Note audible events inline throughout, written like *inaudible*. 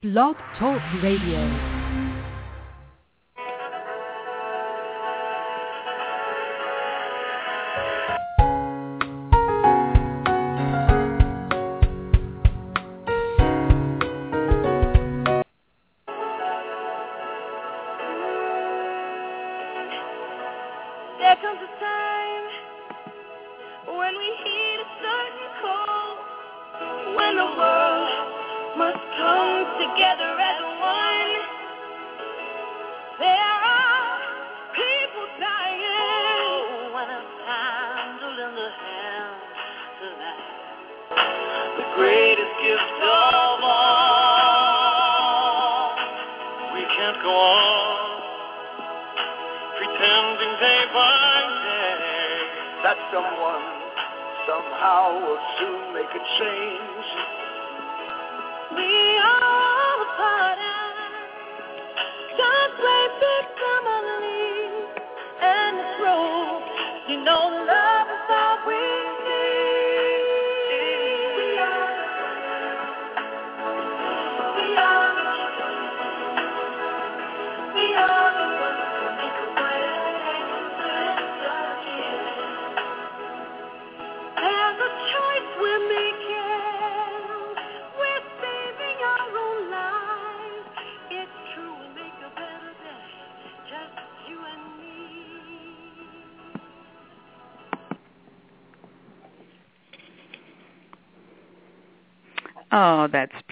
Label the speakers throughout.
Speaker 1: Blog Talk Radio.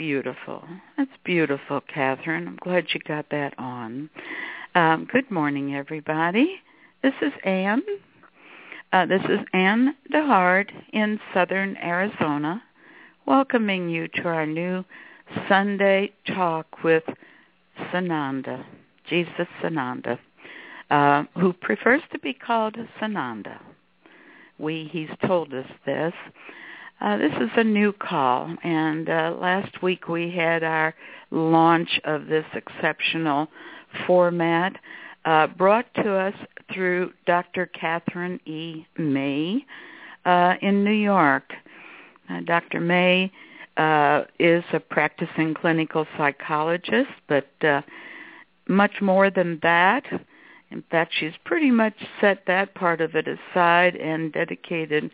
Speaker 2: Beautiful. That's beautiful, Kathryn. I'm glad you got that on. Um, good morning, everybody. This is Anne. Uh, this is Anne DeHart in southern Arizona, welcoming you to our new Sunday talk with Sananda, Jesus Sananda, uh, who prefers to be called Sananda. We, he's told us this. Uh, this is a new call, and uh, last week we had our launch of this exceptional format uh, brought to us through Dr. Kathryn E. May uh, in New York. Uh, Dr. May is a practicing clinical psychologist, but much more than that. In fact, she's pretty much set that part of it aside and dedicated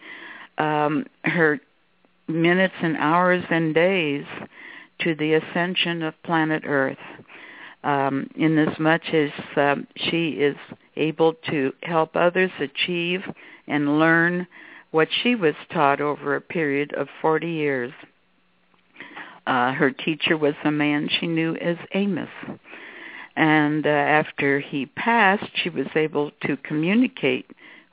Speaker 2: um, her minutes and hours and days to the ascension of planet Earth. Um, in as much as um, she is able to help others achieve and learn what she was taught over a period of 40 years. Uh, her teacher was a man she knew as Amos. And uh, after he passed, she was able to communicate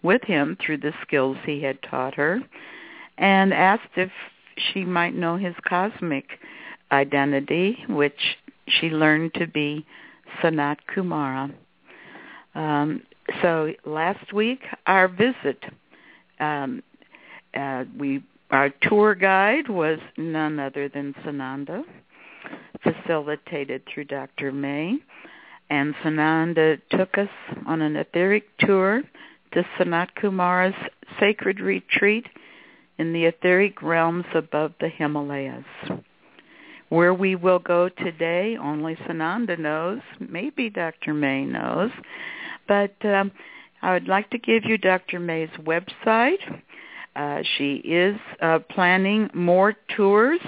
Speaker 2: with him through the skills he had taught her and asked if she might know his cosmic identity, which she learned to be Sanat Kumara. Um, so last week, our visit, um, uh, we our tour guide was none other than Sananda, facilitated through Dr. May, and Sananda took us on an etheric tour to Sanat Kumara's sacred retreat in the etheric realms above the Himalayas. Where we will go today, only Sananda knows. Maybe Dr. May knows. But um, I would like to give you Dr. May's website. Uh, she is uh, planning more tours,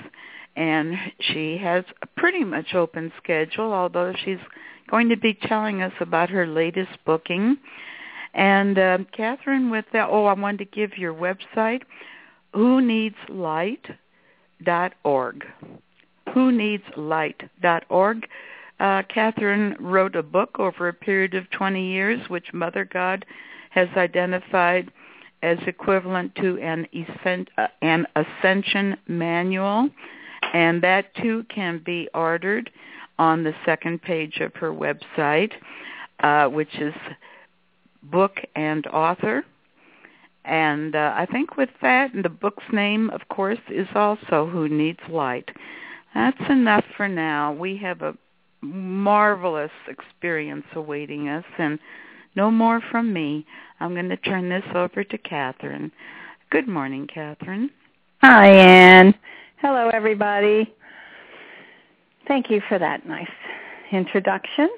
Speaker 2: and she has a pretty much open schedule, although she's going to be telling us about her latest booking. And uh, Kathryn, with that, oh, I wanted to give your website, who needs light.org. Who needs light.org. Uh, Kathryn wrote a book over a period of 20 years, which Mother God has identified as equivalent to an, ascent, uh, an ascension manual, and that too can be ordered on the second page of her website, uh, which is book and author. And uh, I think with that, and the book's name, of course, is also Who Needs Light. That's enough for now. We have a marvelous experience awaiting us, and no more from me. I'm going to turn this over to Kathryn. Good morning, Kathryn.
Speaker 3: Hi, Anne. Hello, everybody. Thank you for that nice introduction.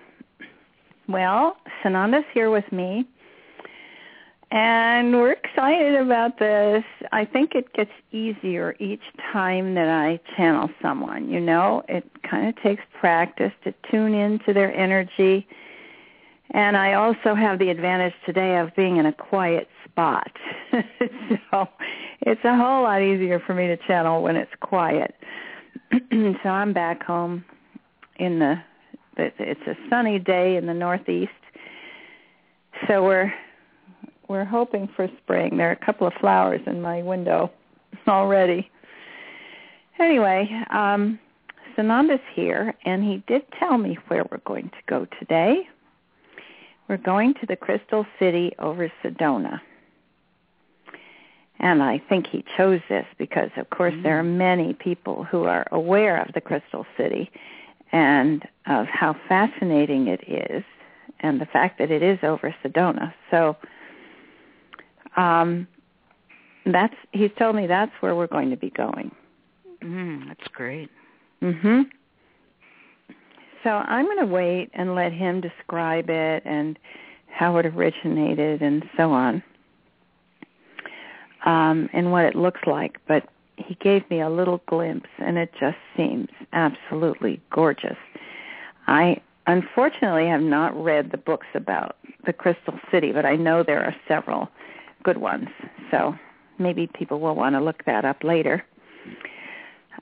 Speaker 3: Well, Sananda's here with me, and we're excited about this. I think it gets easier each time that I channel someone. You know, it kind of takes practice to tune into their energy. And I also have the advantage today of being in a quiet spot. *laughs* so it's a whole lot easier for me to channel when it's quiet. *clears throat* so I'm back home in the it's a sunny day in the northeast. So we're we're hoping for spring. There are a couple of flowers in my window already. Anyway, um, Sananda's here, and he did tell me where we're going to go today. We're going to the Crystal City over Sedona. And I think he chose this because, of course, mm-hmm. there are mm. many people who are aware of the Crystal City and of how fascinating it is and the fact that it is over Sedona. So um, that's he's told me that's where we're going to be going.
Speaker 2: Mm, that's great.
Speaker 3: Mhm. So I'm going to wait and let him describe it and how it originated and so on, um, and what it looks like. But he gave me a little glimpse, and it just seems absolutely gorgeous. I unfortunately have not read the books about the Crystal City, but I know there are several good ones. So maybe people will want to look that up later.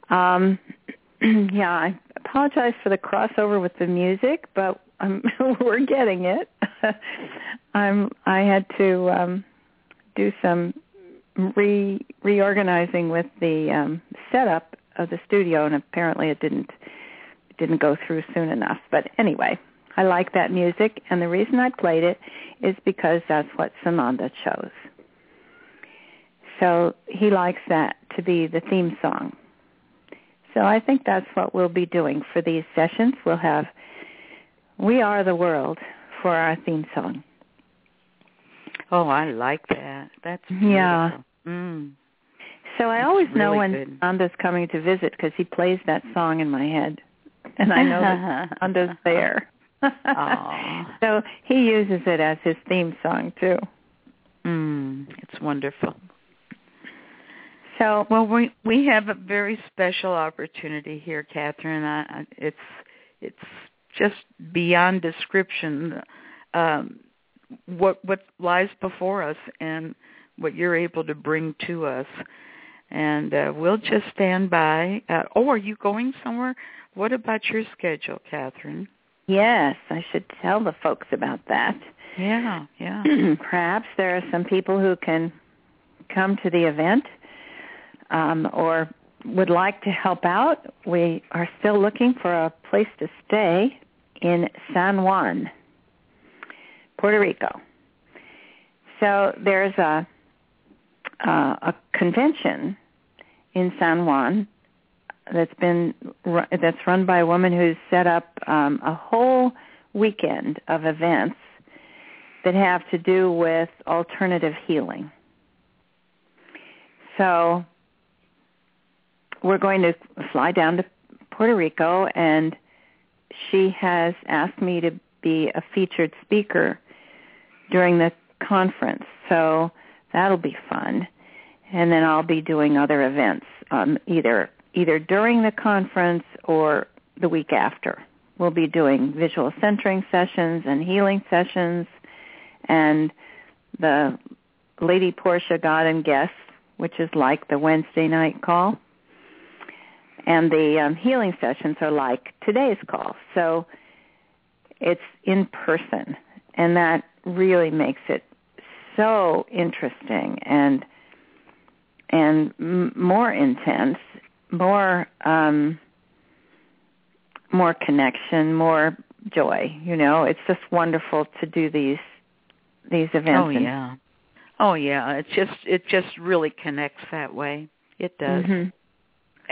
Speaker 3: Um, *clears throat* yeah, I apologize for the crossover with the music, but um, *laughs* we're getting it. *laughs* I'm I had to um, do some re reorganizing with the um, setup of the studio, and apparently it didn't it didn't go through soon enough. But anyway, I like that music, and the reason I played it is because that's what Sananda chose. So he likes that to be the theme song. So I think that's what we'll be doing for these sessions. We'll have "We Are the World" for our theme song.
Speaker 2: Oh, I like that. That's beautiful.
Speaker 3: yeah.
Speaker 2: Mm.
Speaker 3: So I always
Speaker 2: really
Speaker 3: know when
Speaker 2: good.
Speaker 3: Sanda's coming to visit because he plays that song in my head, *laughs* and I know that *laughs* Sanda's there. *laughs* so he uses it as his theme song too.
Speaker 2: Mm, it's wonderful.
Speaker 3: So
Speaker 2: well, we we have a very special opportunity here, Kathryn. I, it's it's just beyond description. Um, what what lies before us and what you're able to bring to us. And uh, we'll just stand by. Uh, oh, are you going somewhere? What about your schedule, Kathryn?
Speaker 3: Yes, I should tell the folks about that.
Speaker 2: Yeah, yeah. *clears throat*
Speaker 3: Perhaps there are some people who can come to the event um, or would like to help out. We are still looking for a place to stay in San Juan, Puerto Rico. So there's a uh, a convention in San Juan that's been that's run by a woman who's set up um, a whole weekend of events that have to do with alternative healing. So we're going to fly down to Puerto Rico and she has asked me to be a featured speaker during the conference. So that'll be fun. And then I'll be doing other events um, either either during the conference or the week after. We'll be doing visual centering sessions and healing sessions and the Lady Portia God and Guests, which is like the Wednesday night call. And the um, healing sessions are like today's call. So it's in person. And that really makes it so interesting and and m- more intense, more um, more connection, more joy. You know, it's just wonderful to do these these events.
Speaker 2: Oh yeah, oh yeah. It just it just really connects that way. It does.
Speaker 3: Mm-hmm.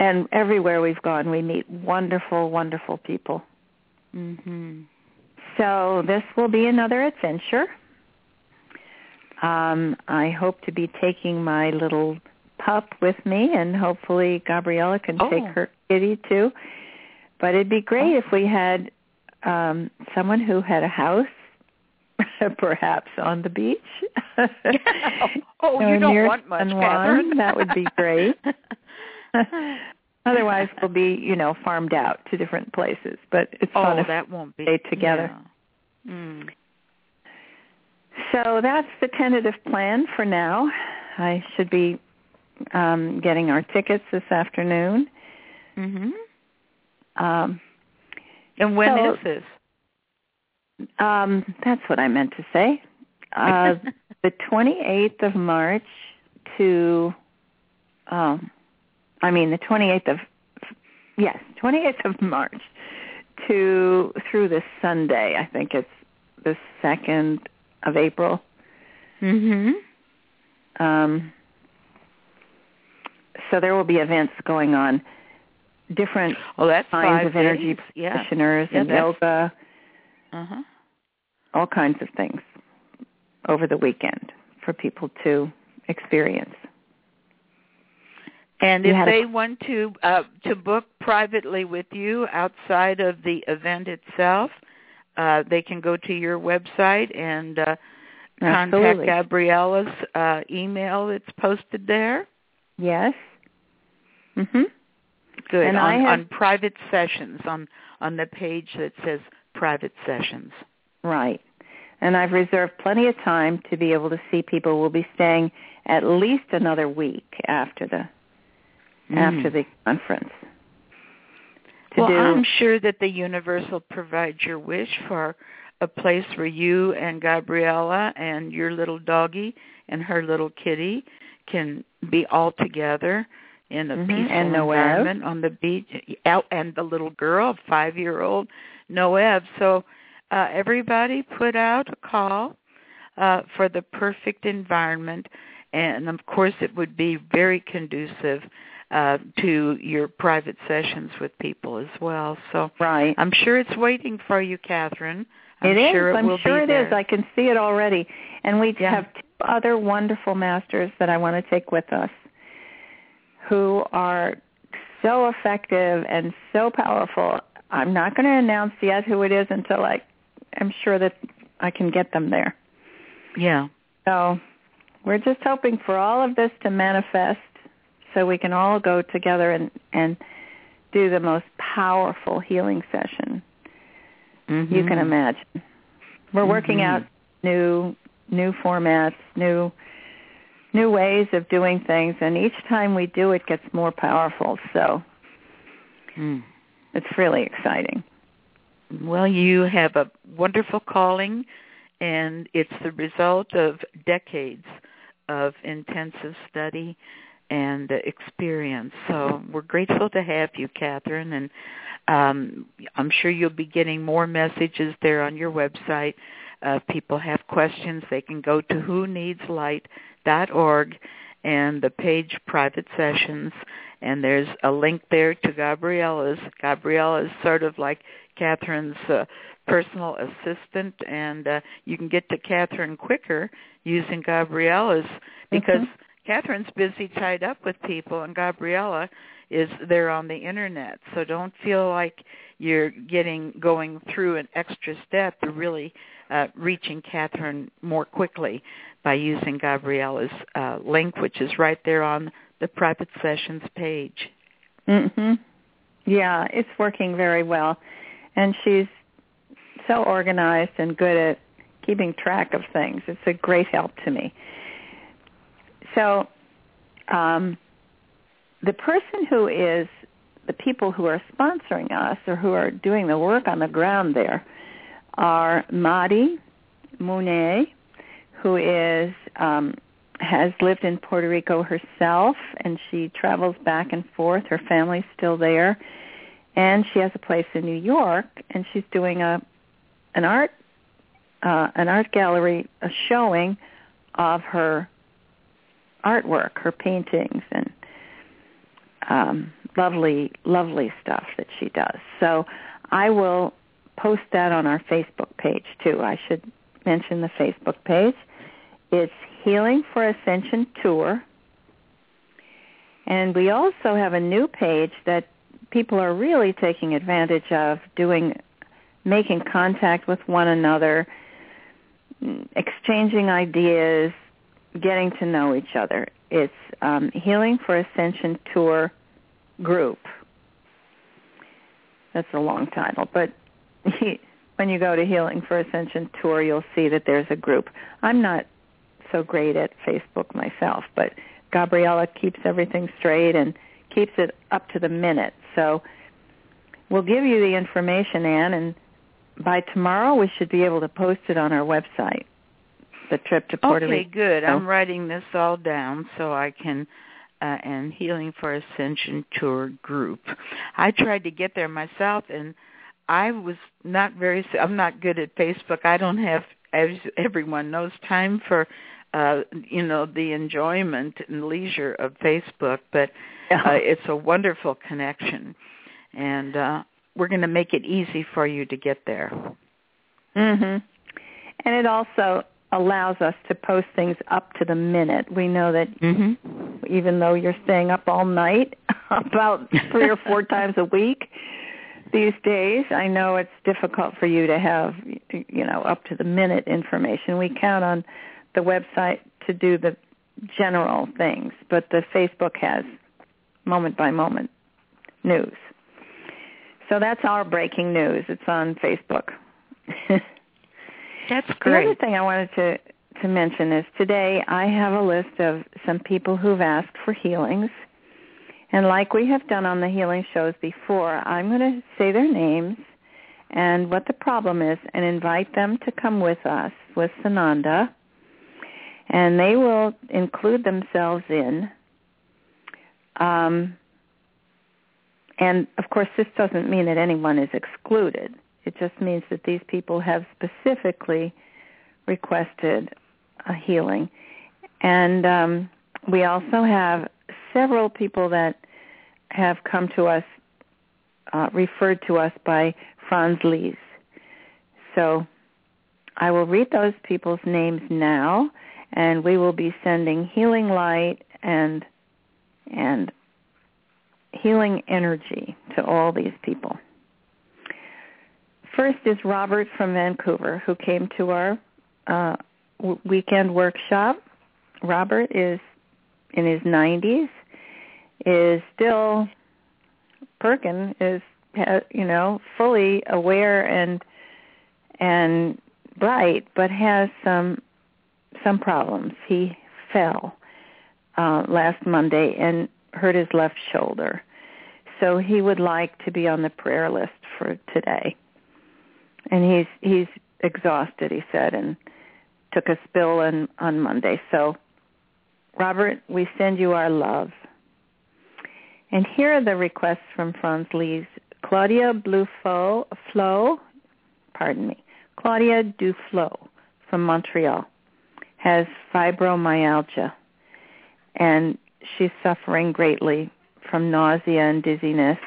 Speaker 3: And everywhere we've gone, we meet wonderful, wonderful people.
Speaker 2: Mm-hmm.
Speaker 3: So this will be another adventure. Um, I hope to be taking my little pup with me, and hopefully Gabriella can
Speaker 2: oh.
Speaker 3: take her kitty too. But it'd be great if we had um someone who had a house *laughs* perhaps on the beach. *laughs*
Speaker 2: oh, *laughs*
Speaker 3: Or
Speaker 2: you don't want much,
Speaker 3: Juan.
Speaker 2: Kathryn.
Speaker 3: That would be great. *laughs* Otherwise, we'll be, you know, farmed out to different places. But it's fun
Speaker 2: oh,
Speaker 3: if
Speaker 2: that won't be
Speaker 3: stay together.
Speaker 2: Yeah. Mm.
Speaker 3: So that's the tentative plan for now. I should be um, getting our tickets this afternoon.
Speaker 2: Mhm.
Speaker 3: Um,
Speaker 2: And when
Speaker 3: So-
Speaker 2: is this?
Speaker 3: um, that's what I meant to say. Uh, *laughs* the 28th of March to, um, I mean the 28th of, yes, 28th of March to through this Sunday. I think it's the second of April.
Speaker 2: Mhm.
Speaker 3: Um, so there will be events going on, different
Speaker 2: Well, that's
Speaker 3: kinds of energy
Speaker 2: days. Yeah.
Speaker 3: practitioners
Speaker 2: Yeah,
Speaker 3: and yoga,
Speaker 2: Uh-huh.
Speaker 3: all kinds of things over the weekend for people to experience.
Speaker 2: And if
Speaker 3: had a-
Speaker 2: they want to uh, to book privately with you outside of the event itself, uh, they can go to your website and uh, contact Gabriella's uh, email that's posted there.
Speaker 3: Yes. Mhm.
Speaker 2: Good
Speaker 3: And
Speaker 2: on,
Speaker 3: I have-
Speaker 2: on private sessions on on the page that says private sessions.
Speaker 3: Right. And I've reserved plenty of time to be able to see people. We'll be staying at least another week after the
Speaker 2: Mm.
Speaker 3: after the conference.
Speaker 2: Well,
Speaker 3: do
Speaker 2: I'm sure that the universe will provide your wish for a place where you and Gabriella and your little doggy and her little kitty can be all together in a
Speaker 3: Mhm.
Speaker 2: peaceful
Speaker 3: And Noev.
Speaker 2: environment on the beach. And the little girl, five year old Noev. So uh, everybody put out a call uh, for the perfect environment, and of course it would be very conducive uh, to your private sessions with people as well. So
Speaker 3: right.
Speaker 2: I'm sure it's waiting for you, Kathryn. I'm
Speaker 3: It is.
Speaker 2: sure it
Speaker 3: I'm
Speaker 2: will
Speaker 3: sure it is. I can see it already. And we
Speaker 2: Yeah.
Speaker 3: have two other wonderful masters that I want to take with us who are so effective and so powerful. I'm not going to announce yet who it is until I, I am sure that I can get them there.
Speaker 2: Yeah.
Speaker 3: So we're just hoping for all of this to manifest so we can all go together and, and do the most powerful healing session
Speaker 2: Mm-hmm.
Speaker 3: you can imagine. We're working
Speaker 2: Mhm.
Speaker 3: out new new formats, new new ways of doing things, and each time we do it gets more powerful. So
Speaker 2: Mm.
Speaker 3: it's really exciting.
Speaker 2: Well, you have a wonderful calling, and it's the result of decades of intensive study and uh, experience. So we're grateful to have you, Kathryn, and um, I'm sure you'll be getting more messages there on your website. Uh, if people have questions, they can go to who needs light.org and the page private sessions and there's a link there to Gabriella's. Gabriella is sort of like Kathryn's uh, personal assistant, and uh, you can get to Catherine quicker using Gabriella's because
Speaker 3: Mhm.
Speaker 2: Kathryn's busy tied up with people, and Gabriella is there on the internet. So don't feel like you're getting going through an extra step. You're really uh, reaching Catherine more quickly by using Gabriella's uh, link, which is right there on the private sessions page.
Speaker 3: Mhm. Yeah, it's working very well. And she's so organized and good at keeping track of things. It's a great help to me. So, um the person who is the people who are sponsoring us or who are doing the work on the ground there are Madi Monet, who is um, has lived in Puerto Rico herself, and she travels back and forth. Her family's still there, and she has a place in New York, and she's doing a an art uh, an art gallery, a showing of her artwork, her paintings, and um, lovely, lovely stuff that she does. So I will post that on our Facebook page too. I should mention the Facebook page. It's Healing for Ascension Tour. And we also have a new page that people are really taking advantage of doing, making contact with one another, exchanging ideas, getting to know each other. It's um, Healing for Ascension Tour Group. That's a long title, but he, *laughs* when you go to Healing for Ascension Tour, you'll see that there's a group. I'm not so great at Facebook myself, but Gabriella keeps everything straight and keeps it up to the minute. So we'll give you the information, Anne, and by tomorrow we should be able to post it on our website. The trip to Puerto
Speaker 2: okay,
Speaker 3: Rico.
Speaker 2: Okay, good. I'm writing this all down so I can uh, and Healing for Ascension tour group. I tried to get there myself and I was not very I'm not good at Facebook. I don't have as everyone knows time for uh you know the enjoyment and leisure of Facebook, but *laughs* uh, it's a wonderful connection. And uh we're going to make it easy for you to get there.
Speaker 3: Mhm. And it also allows us to post things up to the minute. We know that
Speaker 2: mm-hmm.
Speaker 3: even though you're staying up all night *laughs* about 3 or 4 *laughs* times a week these days, I know it's difficult for you to have you know up to the minute information. We count on the website to do the general things, but the Facebook has moment by moment news. So that's our breaking news. It's on Facebook. *laughs*
Speaker 2: that's great.
Speaker 3: The other thing I wanted to to mention is today I have a list of some people who've asked for healings. And like we have done on the healing shows before, I'm going to say their names and what the problem is and invite them to come with us with Sananda. And they will include themselves in. Um, and of course, this doesn't mean that anyone is excluded. It just means that these people have specifically requested a healing. And um, we also have several people that have come to us, uh, referred to us by Franz Lees. So I will read those people's names now, and we will be sending healing light and and healing energy to all these people. First is Robert from Vancouver, who came to our uh, weekend workshop. Robert is in his 90s, is still Perkin is you know fully aware and and bright, but has some some problems. He fell uh, last Monday and hurt his left shoulder, so he would like to be on the prayer list for today. And he's he's exhausted, he said, and took a spill on, on Monday. So, Robert, we send you our love. And here are the requests from Franz Lees. Claudia Blufo, Flo, pardon me, Claudia Duflo from Montreal has fibromyalgia, and she's suffering greatly from nausea and dizziness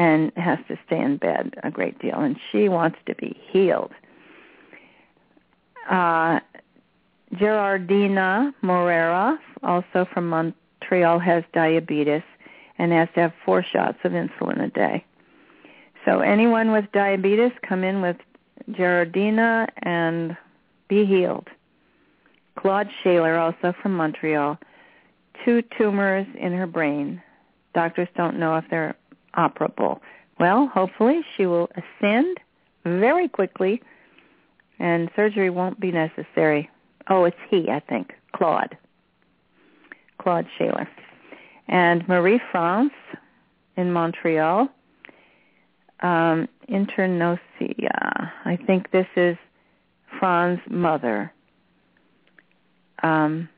Speaker 3: and has to stay in bed a great deal, and she wants to be healed. Uh, Gerardina Morera, also from Montreal, has diabetes and has to have four shots of insulin a day. So anyone with diabetes, come in with Gerardina and be healed. Claude Shaler, also from Montreal, two tumors in her brain. Doctors don't know if they're operable. Well, hopefully she will ascend very quickly and surgery won't be necessary. Oh, it's he, I think, Claude. Claude Shaler. And Marie France in Montreal, um, internosia. I think this is Fran's mother. Um,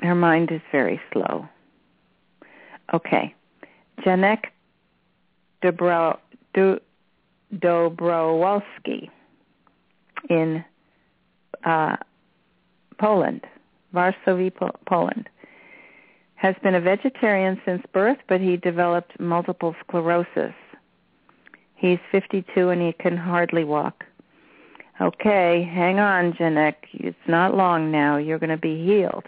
Speaker 3: her mind is very slow. Okay. Janek Dobro, Do, Dobrowolski in uh, Poland, Varsovie, Poland. Has been a vegetarian since birth, but he developed multiple sclerosis. He's 52 and he can hardly walk. Okay, hang on, Janek. It's not long now. You're going to be healed.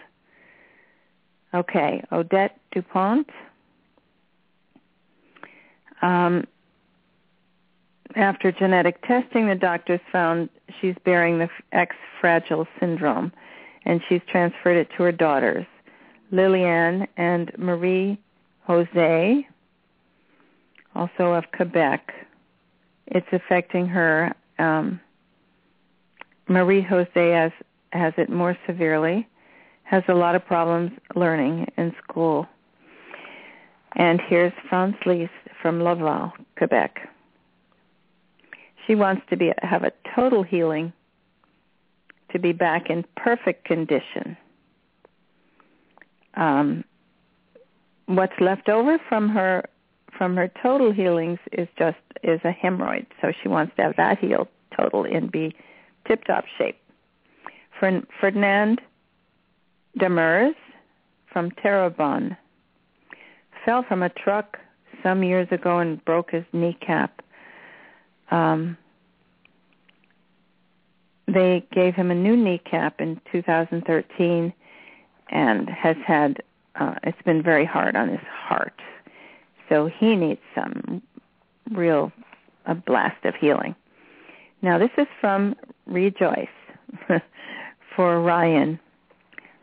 Speaker 3: Okay, Odette DuPont. Um, after genetic testing, the doctors found she's bearing the X fragile syndrome, and she's transferred it to her daughters, Lillian and Marie Jose, also of Quebec. It's affecting her. Um, Marie Jose has has it more severely, has a lot of problems learning in school. And here's Franz from Laval, Quebec. She wants to be have a total healing, to be back in perfect condition. Um, what's left over from her from her total healings is just is a hemorrhoid, so she wants to have that healed totally and be tip top shape. Ferdinand Demers from Terrebonne fell from a truck some years ago and broke his kneecap. Um, they gave him a new kneecap in 2013 and has had uh, it's been very hard on his heart. So he needs some real a blast of healing. Now this is from Rejoice *laughs* for Ryan.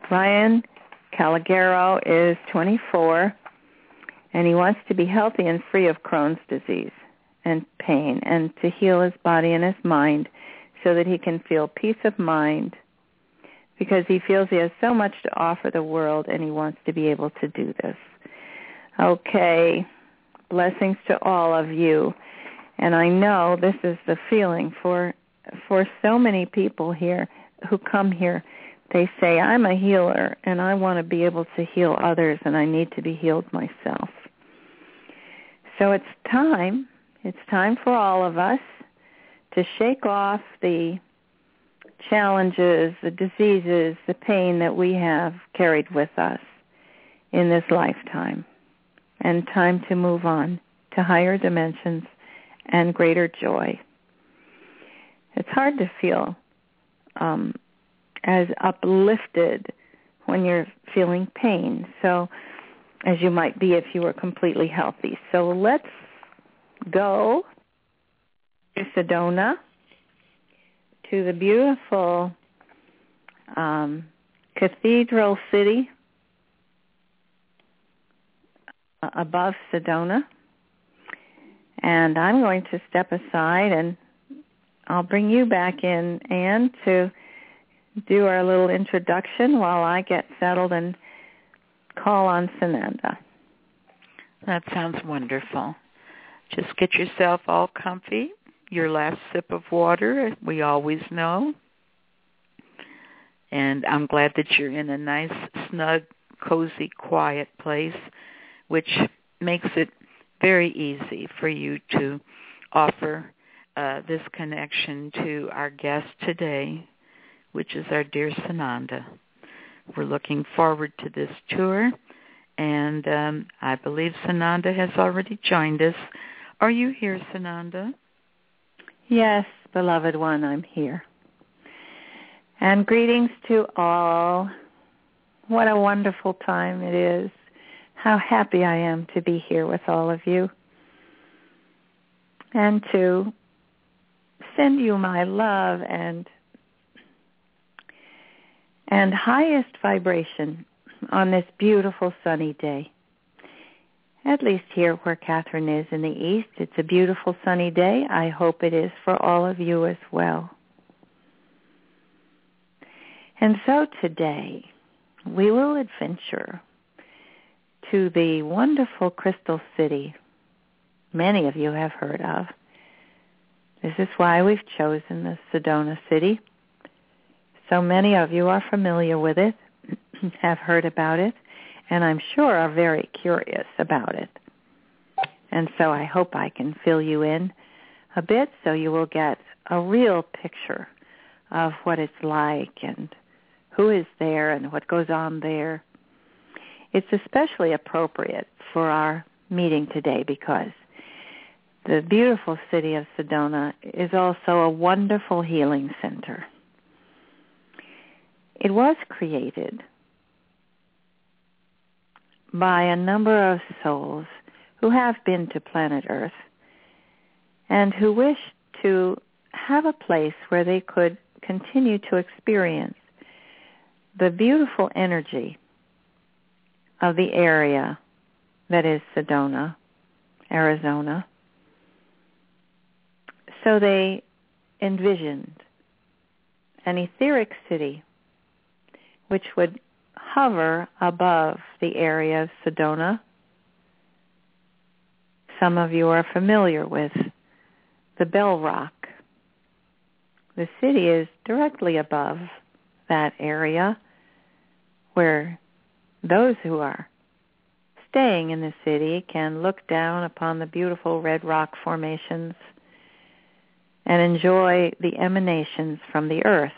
Speaker 3: Ryan Calagero is 24 and he wants to be healthy and free of Crohn's disease and pain and to heal his body and his mind so that he can feel peace of mind because he feels he has so much to offer the world and he wants to be able to do this. Okay. Blessings to all of you. And I know this is the feeling for for so many people here who come here. They say, I'm a healer and I want to be able to heal others and I need to be healed myself. So it's time, it's time for all of us to shake off the challenges, the diseases, the pain that we have carried with us in this lifetime. And time to move on to higher dimensions and greater joy. It's hard to feel um, as uplifted when you're feeling pain. So as you might be if you were completely healthy. So let's go to Sedona, to the beautiful um, cathedral city above Sedona. And I'm going to step aside and I'll bring you back in, Anne, to do our little introduction while I get settled and call on Sananda.
Speaker 2: That sounds wonderful. Just get yourself all comfy. Your last sip of water, we always know. And I'm glad that you're in a nice, snug, cozy, quiet place, which makes it very easy for you to offer uh, this connection to our guest today, which is our dear Sananda. We're looking forward to this tour, and um, I believe Sananda has already joined us. Are you here, Sananda?
Speaker 3: Yes, beloved one, I'm here. And greetings to all. What a wonderful time it is. How happy I am to be here with all of you. And to send you my love and and highest vibration on this beautiful sunny day. At least here where Kathryn is in the east, it's a beautiful sunny day. I hope it is for all of you as well. And so today, we will adventure to the wonderful crystal city many of you have heard of. This is why we've chosen the Sedona city so many of you are familiar with it, *clears throat* have heard about it, and I'm sure are very curious about it. And so I hope I can fill you in a bit so you will get a real picture of what it's like and who is there and what goes on there. It's especially appropriate for our meeting today because the beautiful city of Sedona is also a wonderful healing center. It was created by a number of souls who have been to planet Earth and who wish to have a place where they could continue to experience the beautiful energy of the area that is Sedona, Arizona. So they envisioned an etheric city which would hover above the area of Sedona. Some of you are familiar with the Bell Rock. The city is directly above that area where those who are staying in the city can look down upon the beautiful red rock formations and enjoy the emanations from the earth.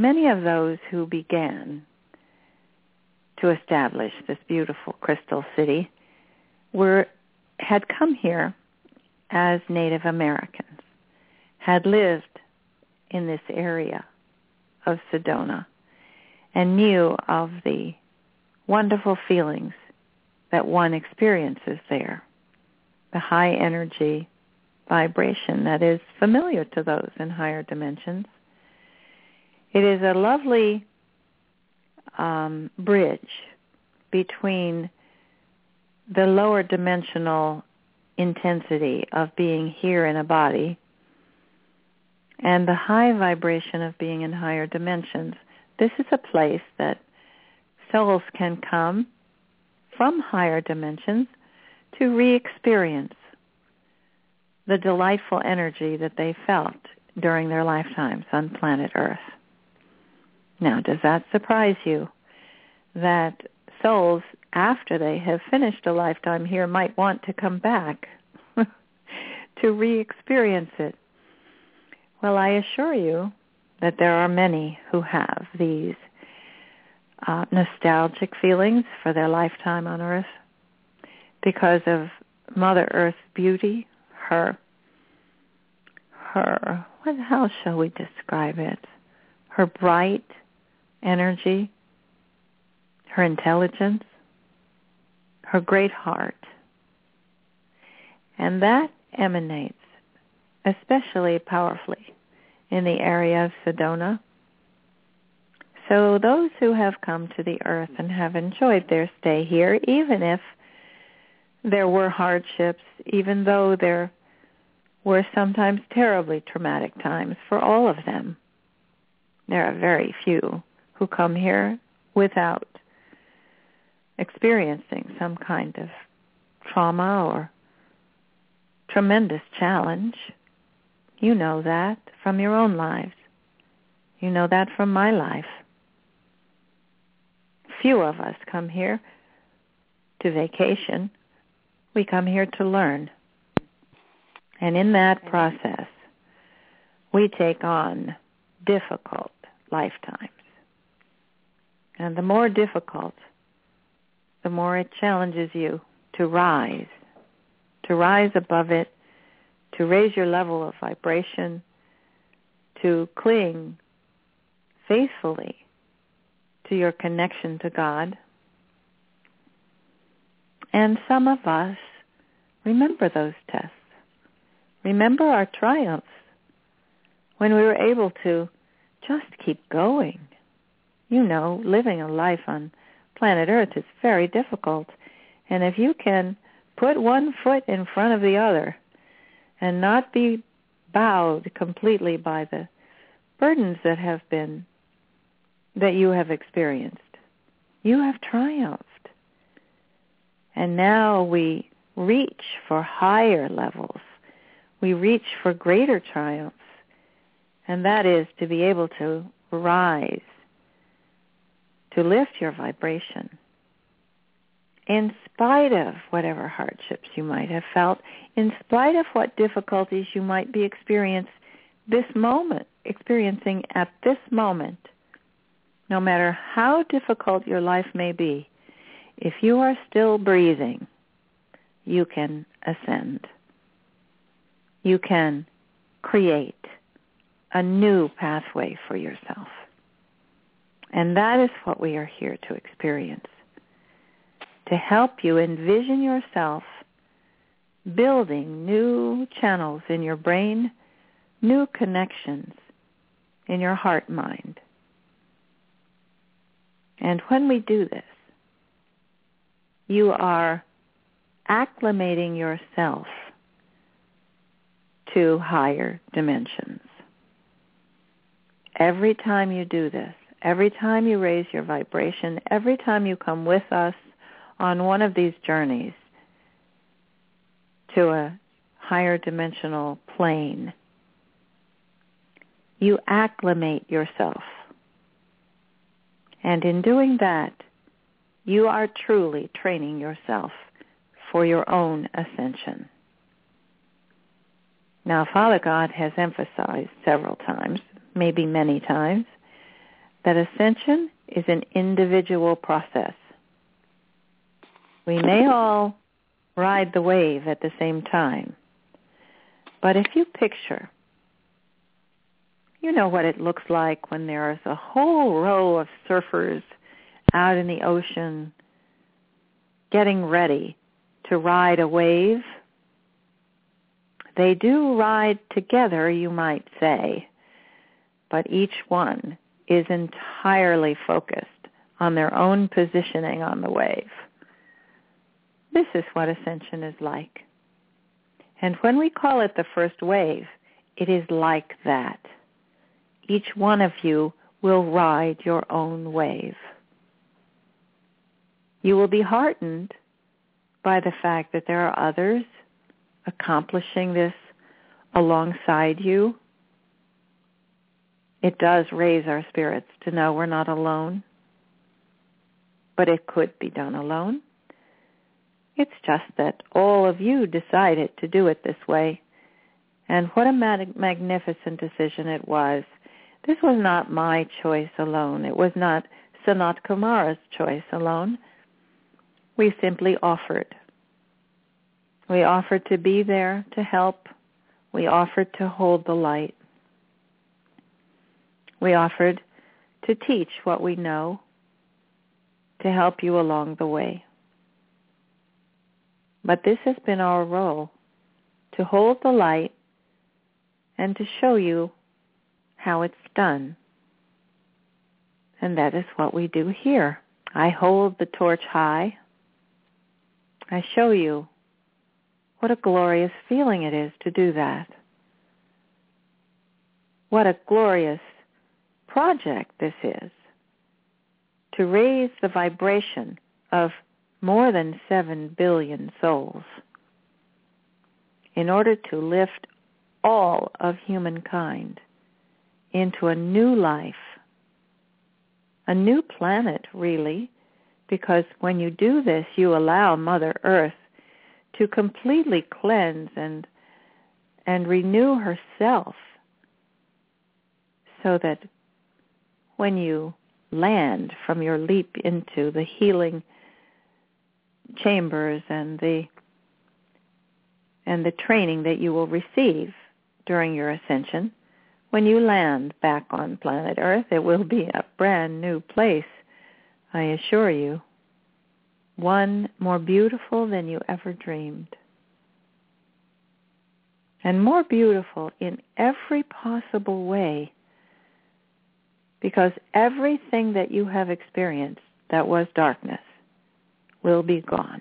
Speaker 3: Many of those who began to establish this beautiful crystal city were had come here as Native Americans, had lived in this area of Sedona and knew of the wonderful feelings that one experiences there, the high energy vibration that is familiar to those in higher dimensions. It is a lovely um, bridge between the lower dimensional intensity of being here in a body and the high vibration of being in higher dimensions. This is a place that souls can come from higher dimensions to re-experience the delightful energy that they felt during their lifetimes on planet Earth. Now, does that surprise you that souls, after they have finished a lifetime here, might want to come back *laughs* to re-experience it? Well, I assure you that there are many who have these uh, nostalgic feelings for their lifetime on Earth because of Mother Earth's beauty, her, her, what, how shall we describe it? Her bright energy, her intelligence, her great heart. And that emanates especially powerfully in the area of Sedona. So those who have come to the earth and have enjoyed their stay here, even if there were hardships, even though there were sometimes terribly traumatic times for all of them, there are very few who come here without experiencing some kind of trauma or tremendous challenge. You know that from your own lives. You know that from my life. Few of us come here to vacation. We come here to learn. And in that process, we take on difficult lifetimes. And the more difficult, the more it challenges you to rise, to rise above it, to raise your level of vibration, to cling faithfully to your connection to God. And some of us remember those tests. Remember our triumphs when we were able to just keep going you know, living a life on planet Earth is very difficult. And if you can put one foot in front of the other and not be bowed completely by the burdens that have been, that you have experienced, you have triumphed. And now we reach for higher levels. We reach for greater triumphs. And that is to be able to rise to lift your vibration in spite of whatever hardships you might have felt, in spite of what difficulties you might be experiencing this moment, experiencing at this moment, no matter how difficult your life may be, if you are still breathing, you can ascend. You can create a new pathway for yourself. And that is what we are here to experience. to help you envision yourself building new channels in your brain, new connections in your heart mind. And when we do this, you are acclimating yourself to higher dimensions. Every time you do this, every time you raise your vibration, every time you come with us on one of these journeys to a higher dimensional plane, you acclimate yourself. And in doing that, you are truly training yourself for your own ascension. Now, Father God has emphasized several times, maybe many times, that ascension is an individual process. We may all ride the wave at the same time, but if you picture, you know what it looks like when there's a whole row of surfers out in the ocean getting ready to ride a wave. They do ride together, you might say, but each one is entirely focused on their own positioning on the wave. This is what ascension is like. And when we call it the first wave, it is like that. Each one of you will ride your own wave. You will be heartened by the fact that there are others accomplishing this alongside you. It does raise our spirits to know we're not alone, but it could be done alone. It's just that all of you decided to do it this way. And what a mag- magnificent decision it was. This was not my choice alone. It was not Sanat Kumara's choice alone we simply offered. We offered to be there to help. We offered to hold the light. We offered to teach what we know to help you along the way. But this has been our role, to hold the light and to show you how it's done. And that is what we do here. I hold the torch high. I show you what a glorious feeling it is to do that. What a glorious project this is to raise the vibration of more than 7 billion souls in order to lift all of humankind into a new life, a new planet, really, because when you do this, you allow Mother Earth to completely cleanse and and renew herself so that when you land from your leap into the healing chambers and the and the training that you will receive during your ascension, when you land back on planet Earth, it will be a brand new place I assure you, one more beautiful than you ever dreamed. And more beautiful in every possible way because everything that you have experienced that was darkness will be gone.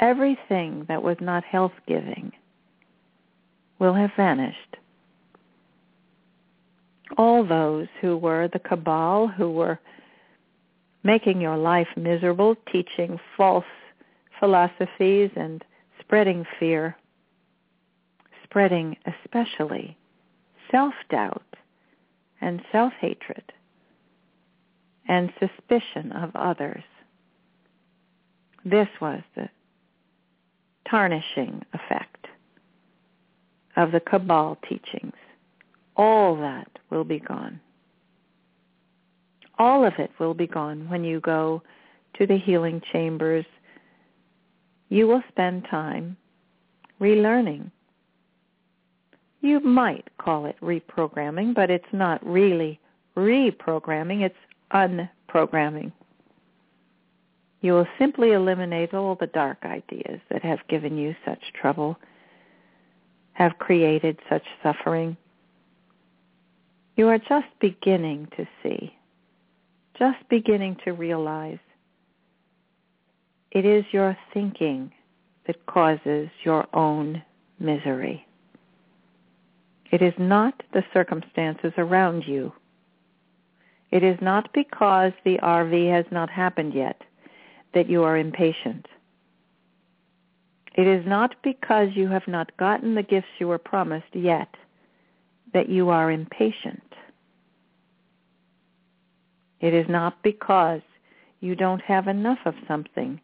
Speaker 3: Everything that was not health-giving will have vanished. All those who were the cabal, who were making your life miserable, teaching false philosophies and spreading fear, spreading especially self-doubt and self-hatred and suspicion of others. This was the tarnishing effect of the Cabal teachings. All that will be gone all of it will be gone when you go to the healing chambers. You will spend time relearning. You might call it reprogramming, but it's not really reprogramming, it's unprogramming. You will simply eliminate all the dark ideas that have given you such trouble, have created such suffering. You are just beginning to see, just beginning to realize it is your thinking that causes your own misery. It is not the circumstances around you. It is not because the RV has not happened yet that you are impatient. It is not because you have not gotten the gifts you were promised yet that you are impatient. It is not because you don't have enough of something,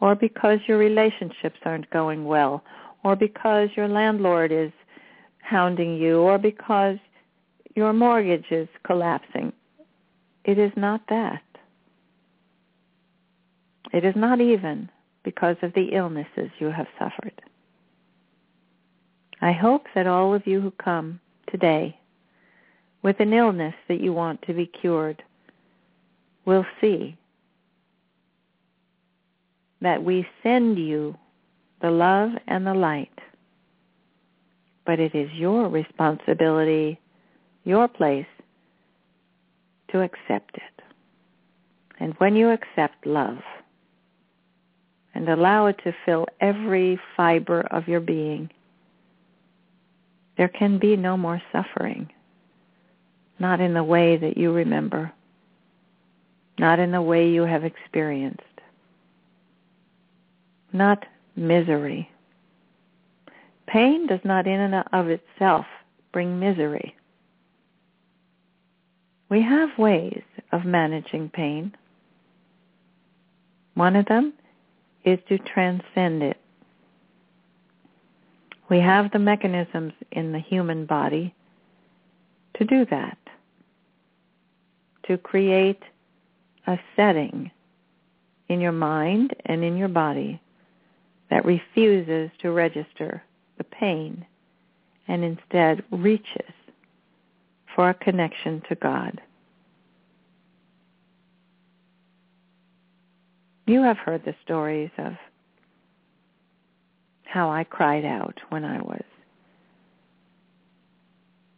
Speaker 3: or because your relationships aren't going well, or because your landlord is hounding you, or because your mortgage is collapsing. It is not that. It is not even because of the illnesses you have suffered. I hope that all of you who come today with an illness that you want to be cured will see that we send you the love and the light, but it is your responsibility, your place, to accept it. And when you accept love, and allow it to fill every fiber of your being, there can be no more suffering, not in the way that you remember, not in the way you have experienced, not misery. Pain does not in and of itself bring misery. We have ways of managing pain. One of them is to transcend it. We have the mechanisms in the human body to do that, to create a setting in your mind and in your body that refuses to register pain and instead reaches for a connection to God. You have heard the stories of how I cried out when I was,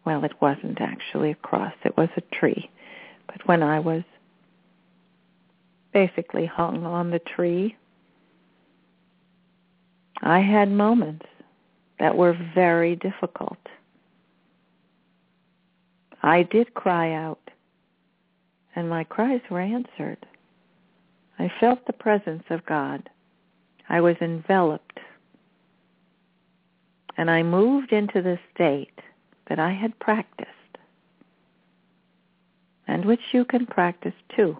Speaker 3: well, it wasn't actually a cross, it was a tree. But when I was basically hung on the tree, I had moments that were very difficult. I did cry out, and my cries were answered. I felt the presence of God. I was enveloped. And I moved into the state that I had practiced and which you can practice too.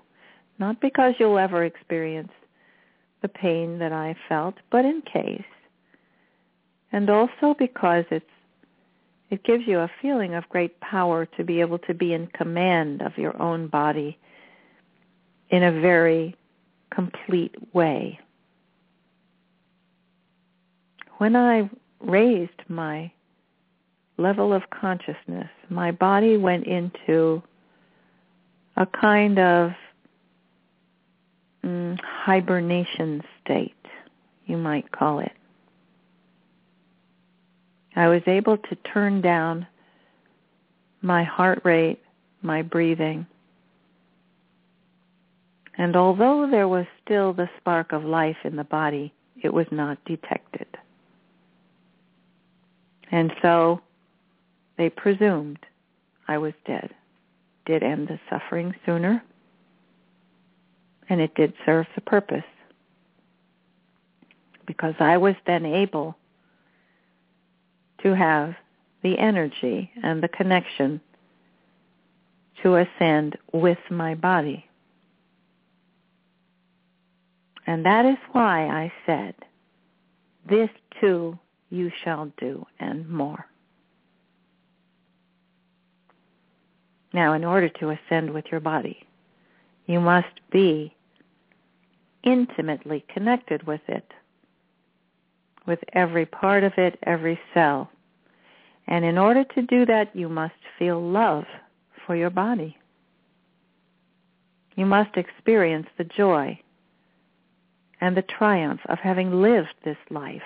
Speaker 3: Not because you'll ever experience the pain that I felt, but in case. And also because it's it gives you a feeling of great power to be able to be in command of your own body in a very complete way. When I raised my level of consciousness, my body went into a kind of mm, hibernation state, you might call it. I was able to turn down my heart rate, my breathing, and although there was still the spark of life in the body, it was not detected. And so they presumed I was dead. Did end the suffering sooner, and it did serve the purpose because I was then able to have the energy and the connection to ascend with my body. And that is why I said, this too you shall do and more. Now, in order to ascend with your body, you must be intimately connected with it, with every part of it, every cell. And in order to do that, you must feel love for your body. You must experience the joy and the triumph of having lived this life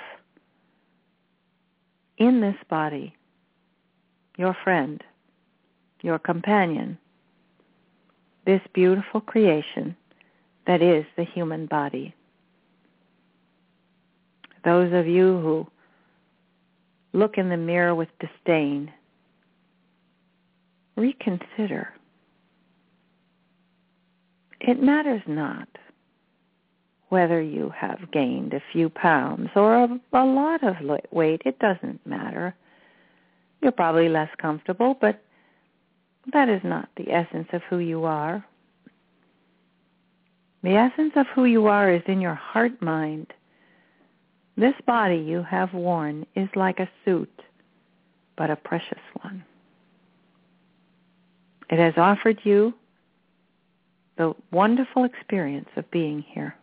Speaker 3: in this body, your friend, your companion, this beautiful creation that is the human body. Those of you who look in the mirror with disdain, reconsider. It matters not whether you have gained a few pounds or a, a lot of weight. It doesn't matter. You're probably less comfortable, but that is not the essence of who you are. The essence of who you are is in your heart mind. This body you have worn is like a suit, but a precious one. It has offered you the wonderful experience of being here.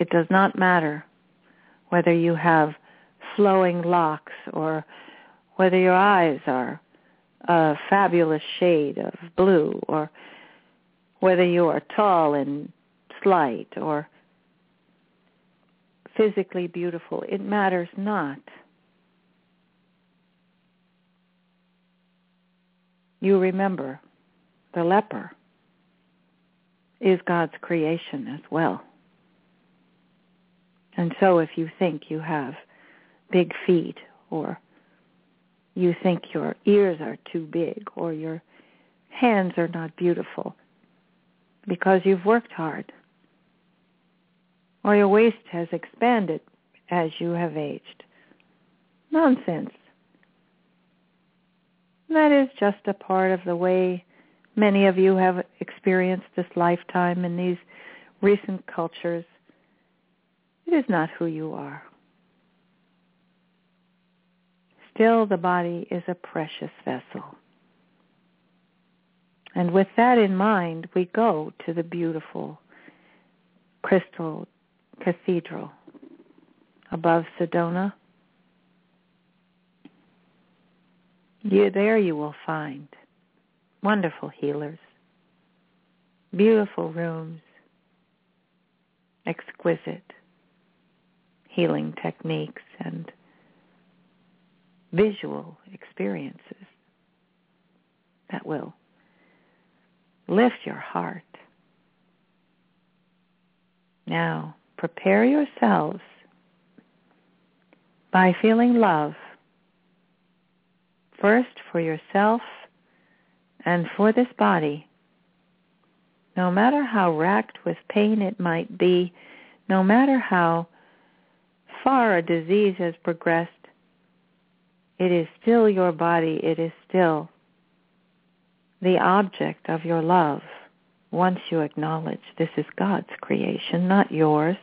Speaker 3: It does not matter whether you have flowing locks or whether your eyes are a fabulous shade of blue or whether you are tall and slight or physically beautiful. It matters not. You remember the leper is God's creation as well. And so if you think you have big feet or you think your ears are too big or your hands are not beautiful because you've worked hard or your waist has expanded as you have aged. Nonsense. That is just a part of the way many of you have experienced this lifetime in these recent cultures it is not who you are. Still, the body is a precious vessel. And with that in mind, we go to the beautiful crystal cathedral above Sedona. You, there you will find wonderful healers, beautiful rooms, exquisite healing techniques and visual experiences that will lift your heart. Now, prepare yourselves by feeling love first for yourself and for this body. No matter how racked with pain it might be, no matter how far a disease has progressed, it is still your body. It is still the object of your love once you acknowledge this is God's creation, not yours.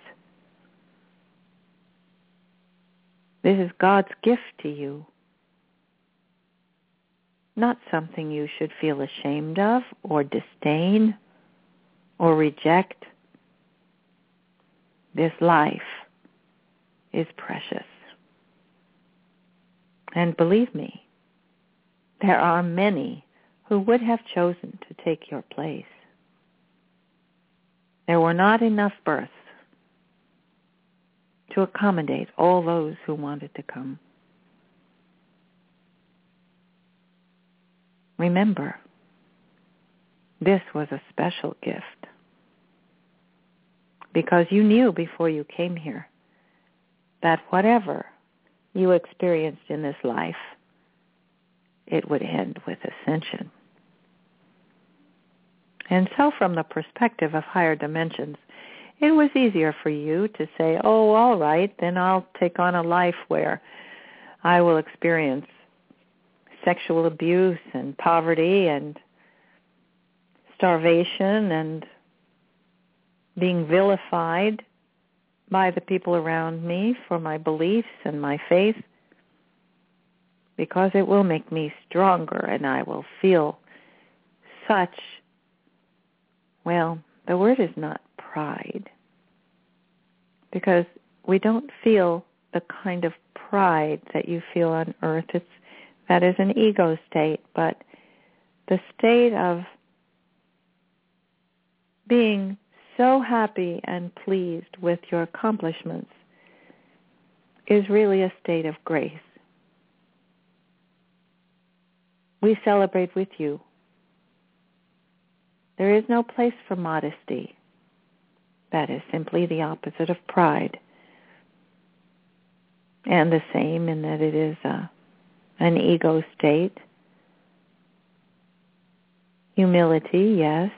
Speaker 3: This is God's gift to you, not something you should feel ashamed of or disdain or reject. This life is precious. And believe me, there are many who would have chosen to take your place. There were not enough births to accommodate all those who wanted to come. Remember, this was a special gift because you knew before you came here that whatever you experienced in this life, it would end with ascension. And so from the perspective of higher dimensions, it was easier for you to say, oh, all right, then I'll take on a life where I will experience sexual abuse and poverty and starvation and being vilified by the people around me for my beliefs and my faith because it will make me stronger and I will feel such, well, the word is not pride because we don't feel the kind of pride that you feel on earth. It's, that is an ego state, but the state of being so happy and pleased with your accomplishments is really a state of grace. We celebrate with you. There is no place for modesty. That is simply the opposite of pride. And the same in that it is a, an ego state. Humility, yes.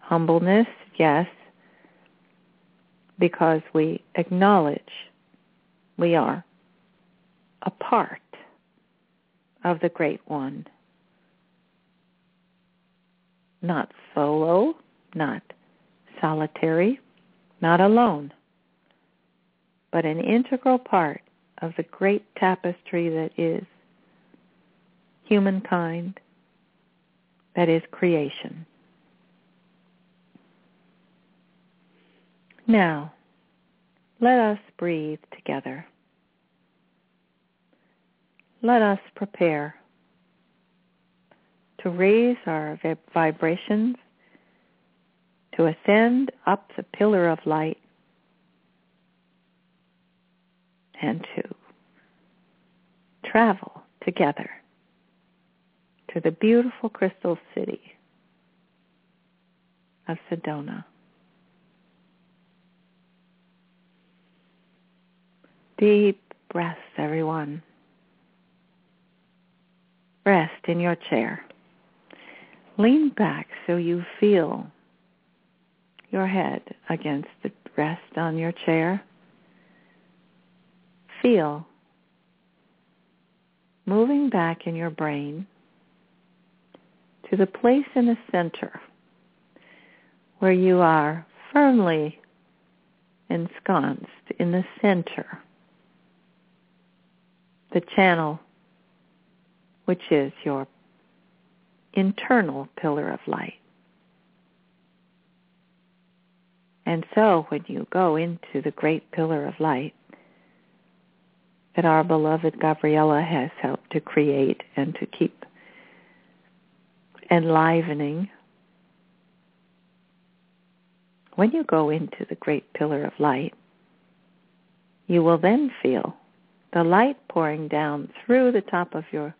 Speaker 3: Humbleness, yes. Because we acknowledge we are a part of the Great One. Not solo, not solitary, not alone, but an integral part of the great tapestry that is humankind, that is creation. Now, let us breathe together. Let us prepare to raise our vibrations, to ascend up the pillar of light, and to travel together to the beautiful crystal city of Sedona. Deep breaths, everyone. Rest in your chair. Lean back so you feel your head against the rest on your chair. Feel moving back in your brain to the place in the center where you are firmly ensconced in the center the channel, which is your internal pillar of light. And so when you go into the great pillar of light that our beloved Gabriella has helped to create and to keep enlivening, when you go into the great pillar of light, you will then feel the light pouring down through the top of your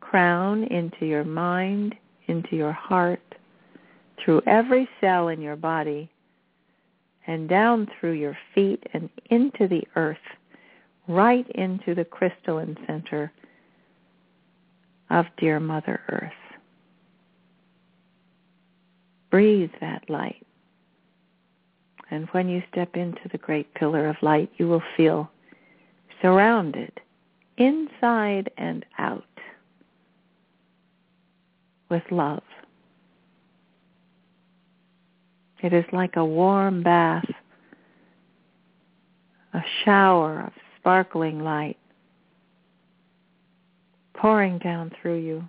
Speaker 3: crown into your mind, into your heart, through every cell in your body, and down through your feet and into the earth, right into the crystalline center of dear Mother Earth. Breathe that light. And when you step into the great pillar of light, you will feel surrounded inside and out with love. It is like a warm bath, a shower of sparkling light pouring down through you,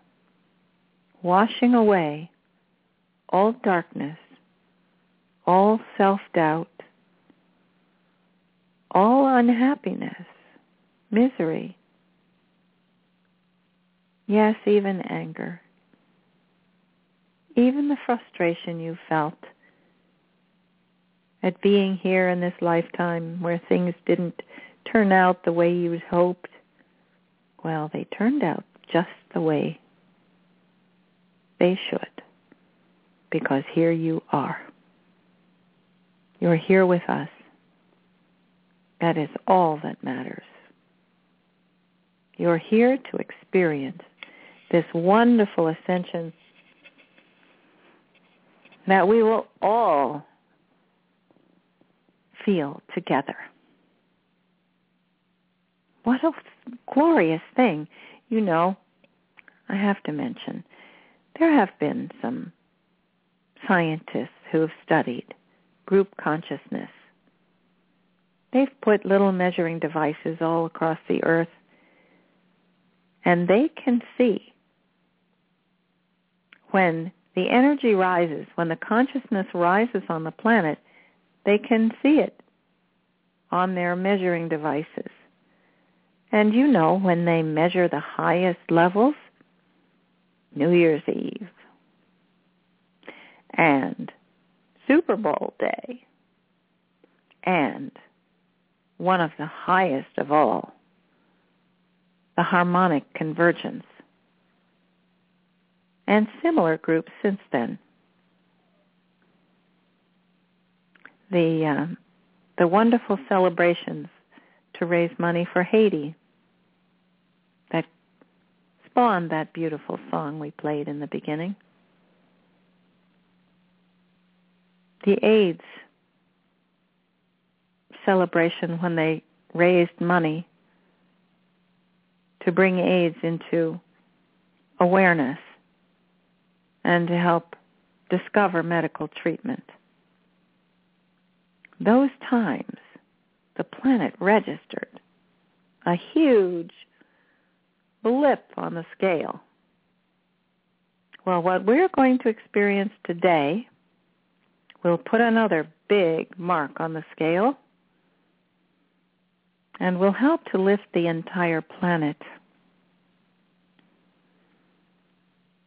Speaker 3: washing away all darkness, all self-doubt, all unhappiness, misery, yes, even anger, even the frustration you felt at being here in this lifetime where things didn't turn out the way you hoped. Well, they turned out just the way they should because here you are. You're here with us. That is all that matters. You're here to experience this wonderful ascension that we will all feel together. What a glorious thing. You know, I have to mention, there have been some scientists who have studied group consciousness. They've put little measuring devices all across the earth and they can see when the energy rises, when the consciousness rises on the planet, they can see it on their measuring devices. And you know when they measure the highest levels? New Year's Eve. And Super Bowl day. And one of the highest of all, the harmonic convergence. And similar groups since then. The uh, the wonderful celebrations to raise money for Haiti that spawned that beautiful song we played in the beginning. The AIDS celebration when they raised money to bring AIDS into awareness and to help discover medical treatment. Those times, the planet registered a huge blip on the scale. Well, what we're going to experience today will put another big mark on the scale and will help to lift the entire planet.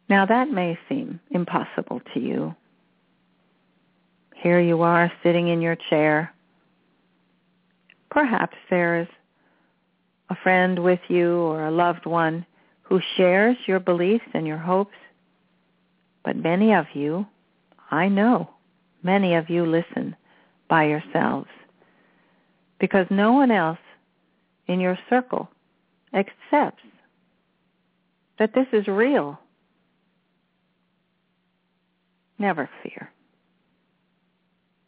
Speaker 3: Now that may seem impossible to you. Here you are sitting in your chair. Perhaps there is a friend with you or a loved one who shares your beliefs and your hopes. But many of you, I know, many of you listen by yourselves because no one else in your circle accepts that this is real. Never fear.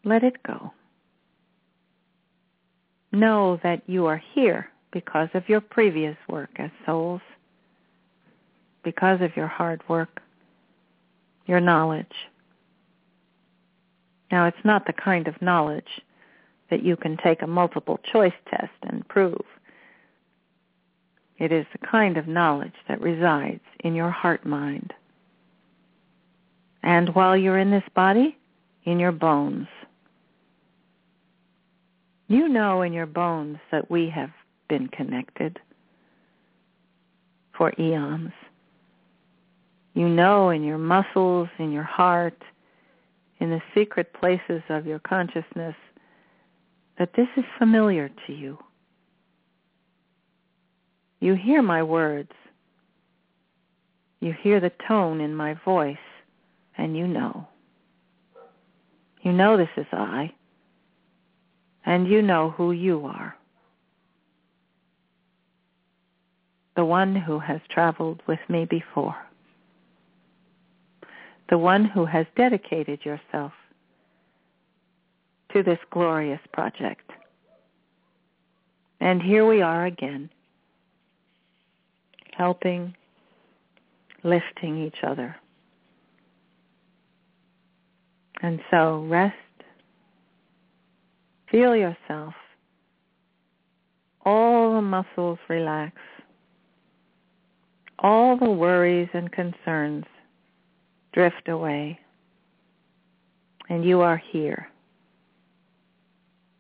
Speaker 3: Let it go. Know that you are here because of your previous work as souls, because of your hard work, your knowledge. Now, it's not the kind of knowledge that you can take a multiple choice test and prove. It is the kind of knowledge that resides in your heart mind. And while you're in this body, in your bones. You know in your bones that we have been connected for eons. You know in your muscles, in your heart, in the secret places of your consciousness that this is familiar to you. You hear my words. You hear the tone in my voice, and you know. You know this is I, and you know who you are. The one who has traveled with me before. The one who has dedicated yourself to this glorious project. And here we are again helping, lifting each other. And so rest, feel yourself, all the muscles relax, all the worries and concerns drift away, and you are here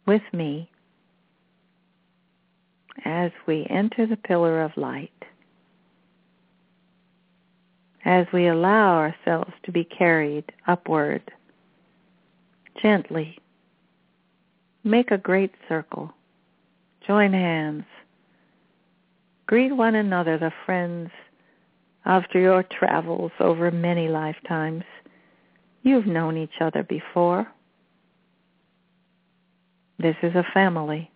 Speaker 3: with me as we enter the pillar of light as we allow ourselves to be carried upward gently. Make a great circle. Join hands. Greet one another, the friends after your travels over many lifetimes. You've known each other before. This is a family.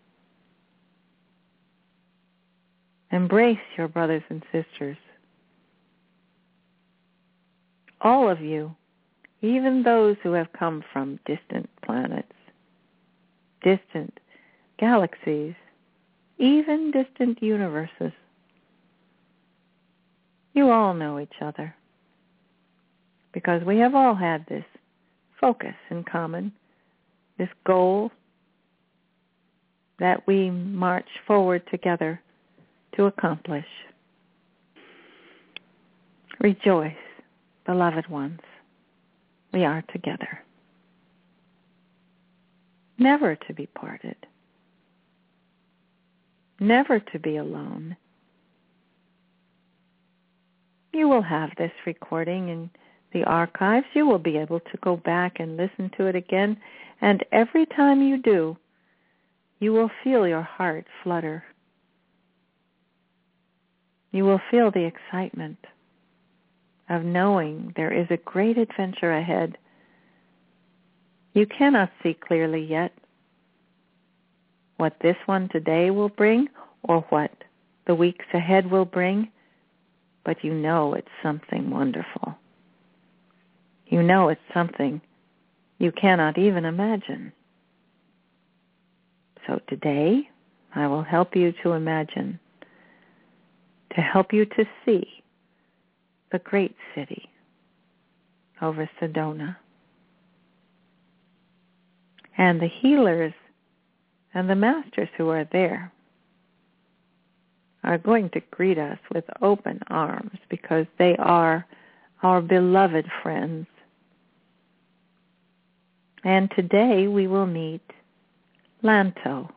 Speaker 3: Embrace your brothers and sisters all of you, even those who have come from distant planets, distant galaxies, even distant universes. You all know each other because we have all had this focus in common, this goal that we march forward together to accomplish. Rejoice beloved ones, we are together, never to be parted, never to be alone. You will have this recording in the archives, you will be able to go back and listen to it again. And every time you do, you will feel your heart flutter. You will feel the excitement of knowing there is a great adventure ahead. You cannot see clearly yet what this one today will bring or what the weeks ahead will bring, but you know it's something wonderful. You know it's something you cannot even imagine. So today, I will help you to imagine, to help you to see the great city over Sedona. And the healers and the masters who are there are going to greet us with open arms because they are our beloved friends. And today we will meet Lanto.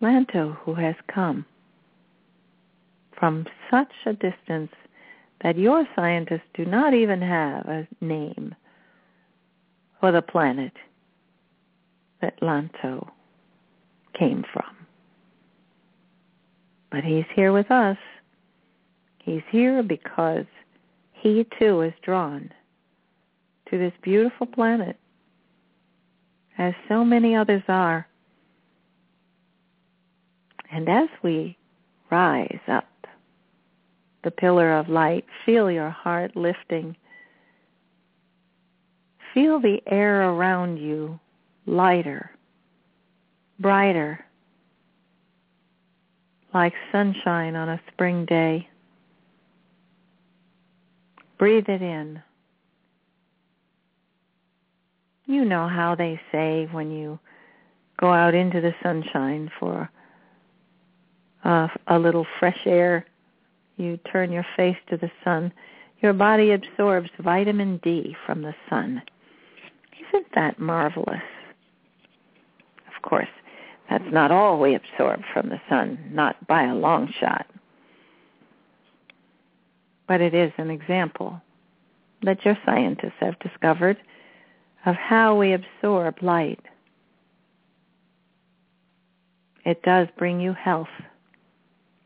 Speaker 3: Lanto who has come from such a distance that your scientists do not even have a name for the planet that Lanto came from. But he's here with us. He's here because he too is drawn to this beautiful planet, as so many others are. And as we rise up the pillar of light, feel your heart lifting. Feel the air around you lighter, brighter, like sunshine on a spring day. Breathe it in. You know how they say when you go out into the sunshine for uh, a little fresh air, you turn your face to the sun, your body absorbs vitamin D from the sun. Isn't that marvelous? Of course, that's not all we absorb from the sun, not by a long shot. But it is an example that your scientists have discovered of how we absorb light. It does bring you health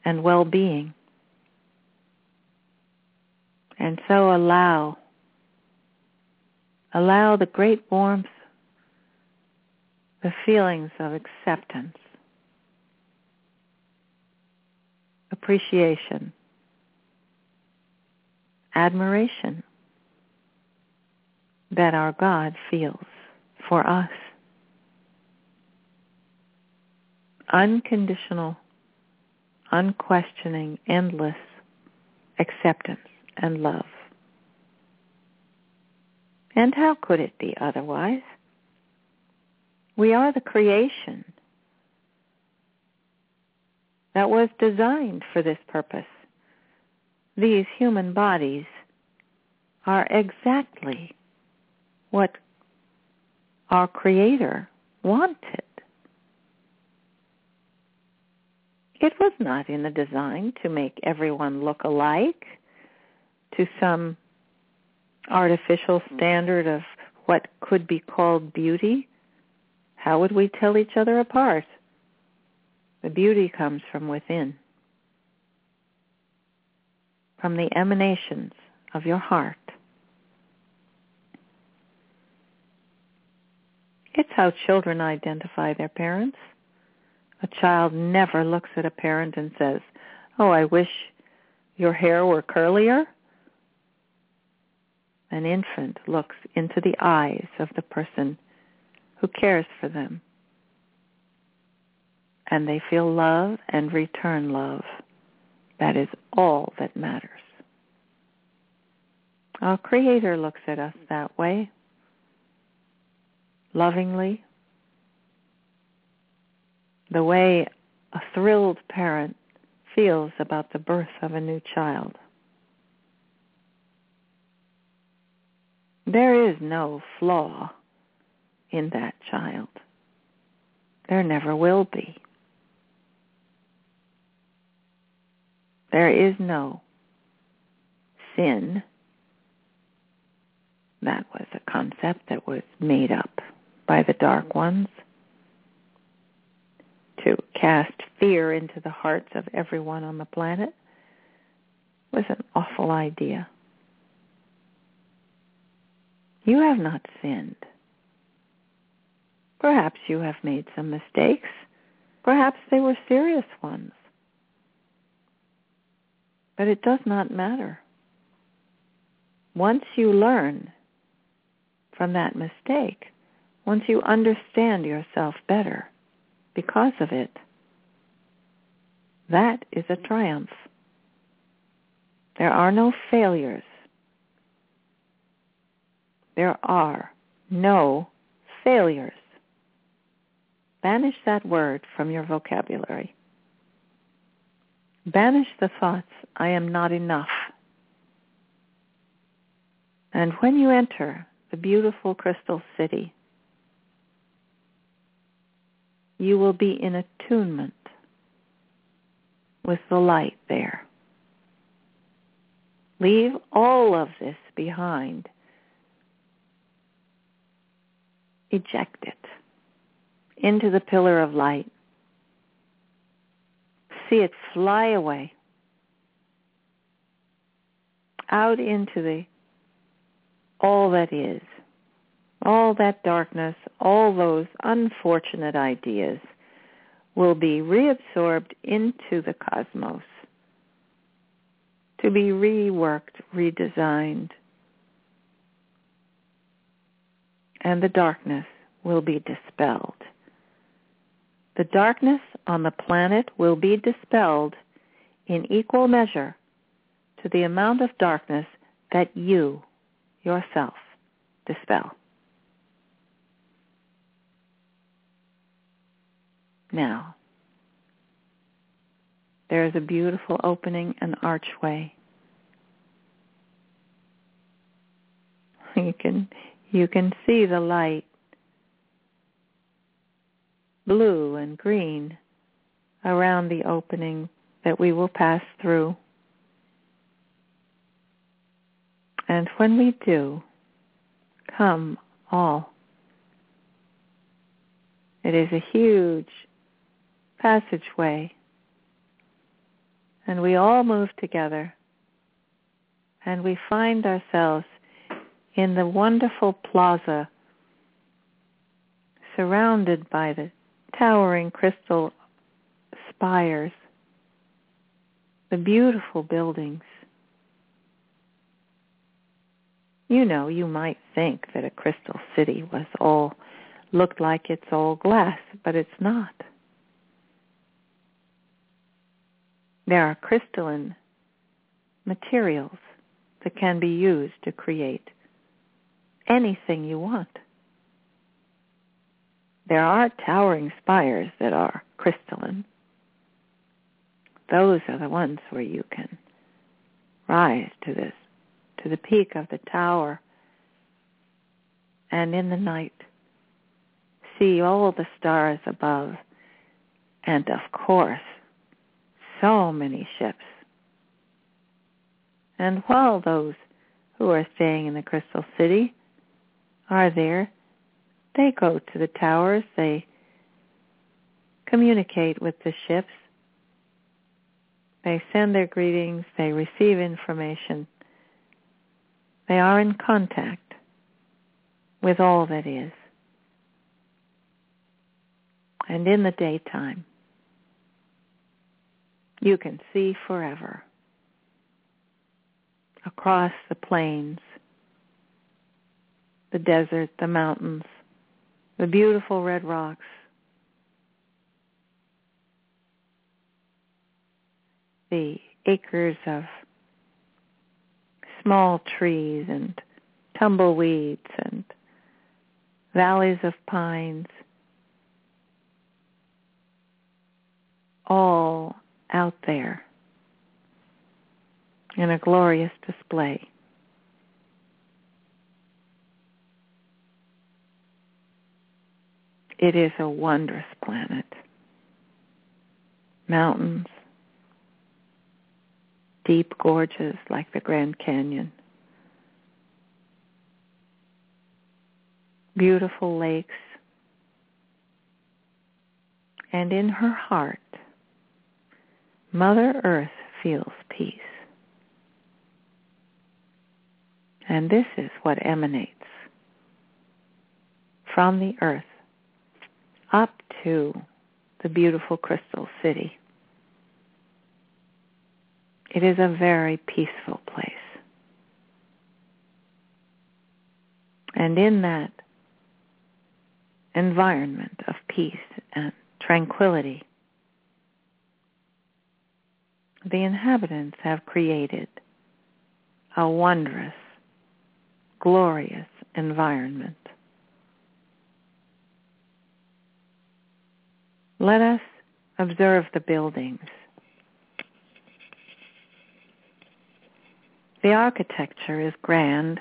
Speaker 3: and well-being. And so allow, allow the great warmth the feelings of acceptance, appreciation, admiration that our God feels for us. Unconditional, unquestioning, endless acceptance and love. And how could it be otherwise? We are the creation that was designed for this purpose. These human bodies are exactly what our Creator wanted. It was not in the design to make everyone look alike to some artificial standard of what could be called beauty. How would we tell each other apart? The beauty comes from within, from the emanations of your heart. It's how children identify their parents. A child never looks at a parent and says, oh, I wish your hair were curlier. An infant looks into the eyes of the person who cares for them. And they feel love and return love. That is all that matters. Our Creator looks at us that way, lovingly, the way a thrilled parent feels about the birth of a new child. There is no flaw in that child. There never will be. There is no sin That was a concept that was made up by the dark ones to cast fear into the hearts of everyone on the planet was an awful idea. You have not sinned. Perhaps you have made some mistakes. Perhaps they were serious ones. But it does not matter. Once you learn from that mistake, once you understand yourself better because of it, that is a triumph. There are no failures. There are no failures. Banish that word from your vocabulary. Banish the thoughts, I am not enough. And when you enter the beautiful crystal city, you will be in attunement with the light there. Leave all of this behind. Eject it into the pillar of light. See it fly away out into the all that is, all that darkness, all those unfortunate ideas will be reabsorbed into the cosmos to be reworked, redesigned, and the darkness will be dispelled. The darkness on the planet will be dispelled in equal measure to the amount of darkness that you yourself dispel. Now, there is a beautiful opening and archway. *laughs* You can you can see the light blue and green around the opening that we will pass through. And when we do, come all. It is a huge passageway and we all move together and we find ourselves in the wonderful plaza surrounded by the towering crystal spires, the beautiful buildings. You know, you might think that a crystal city was all looked like it's all glass, but it's not. There are crystalline materials that can be used to create anything you want. There are towering spires that are crystalline. Those are the ones where you can rise to this, to the peak of the tower, and in the night see all the stars above, and of course so many ships. And while those who are staying in the Crystal City are there, they go to the towers, they communicate with the ships, they send their greetings, they receive information. They are in contact with all that is. And in the daytime, you can see forever across the plains, the desert, the mountains, the beautiful red rocks, the acres of small trees and tumbleweeds and valleys of pines, all out there in a glorious display. It is a wondrous planet. Mountains, deep gorges like the Grand Canyon, beautiful lakes, and in her heart, Mother Earth feels peace. And this is what emanates from the earth up to the beautiful crystal city. It is a very peaceful place. And in that environment of peace and tranquility, the inhabitants have created a wondrous, glorious environment. Let us observe the buildings. The architecture is grand,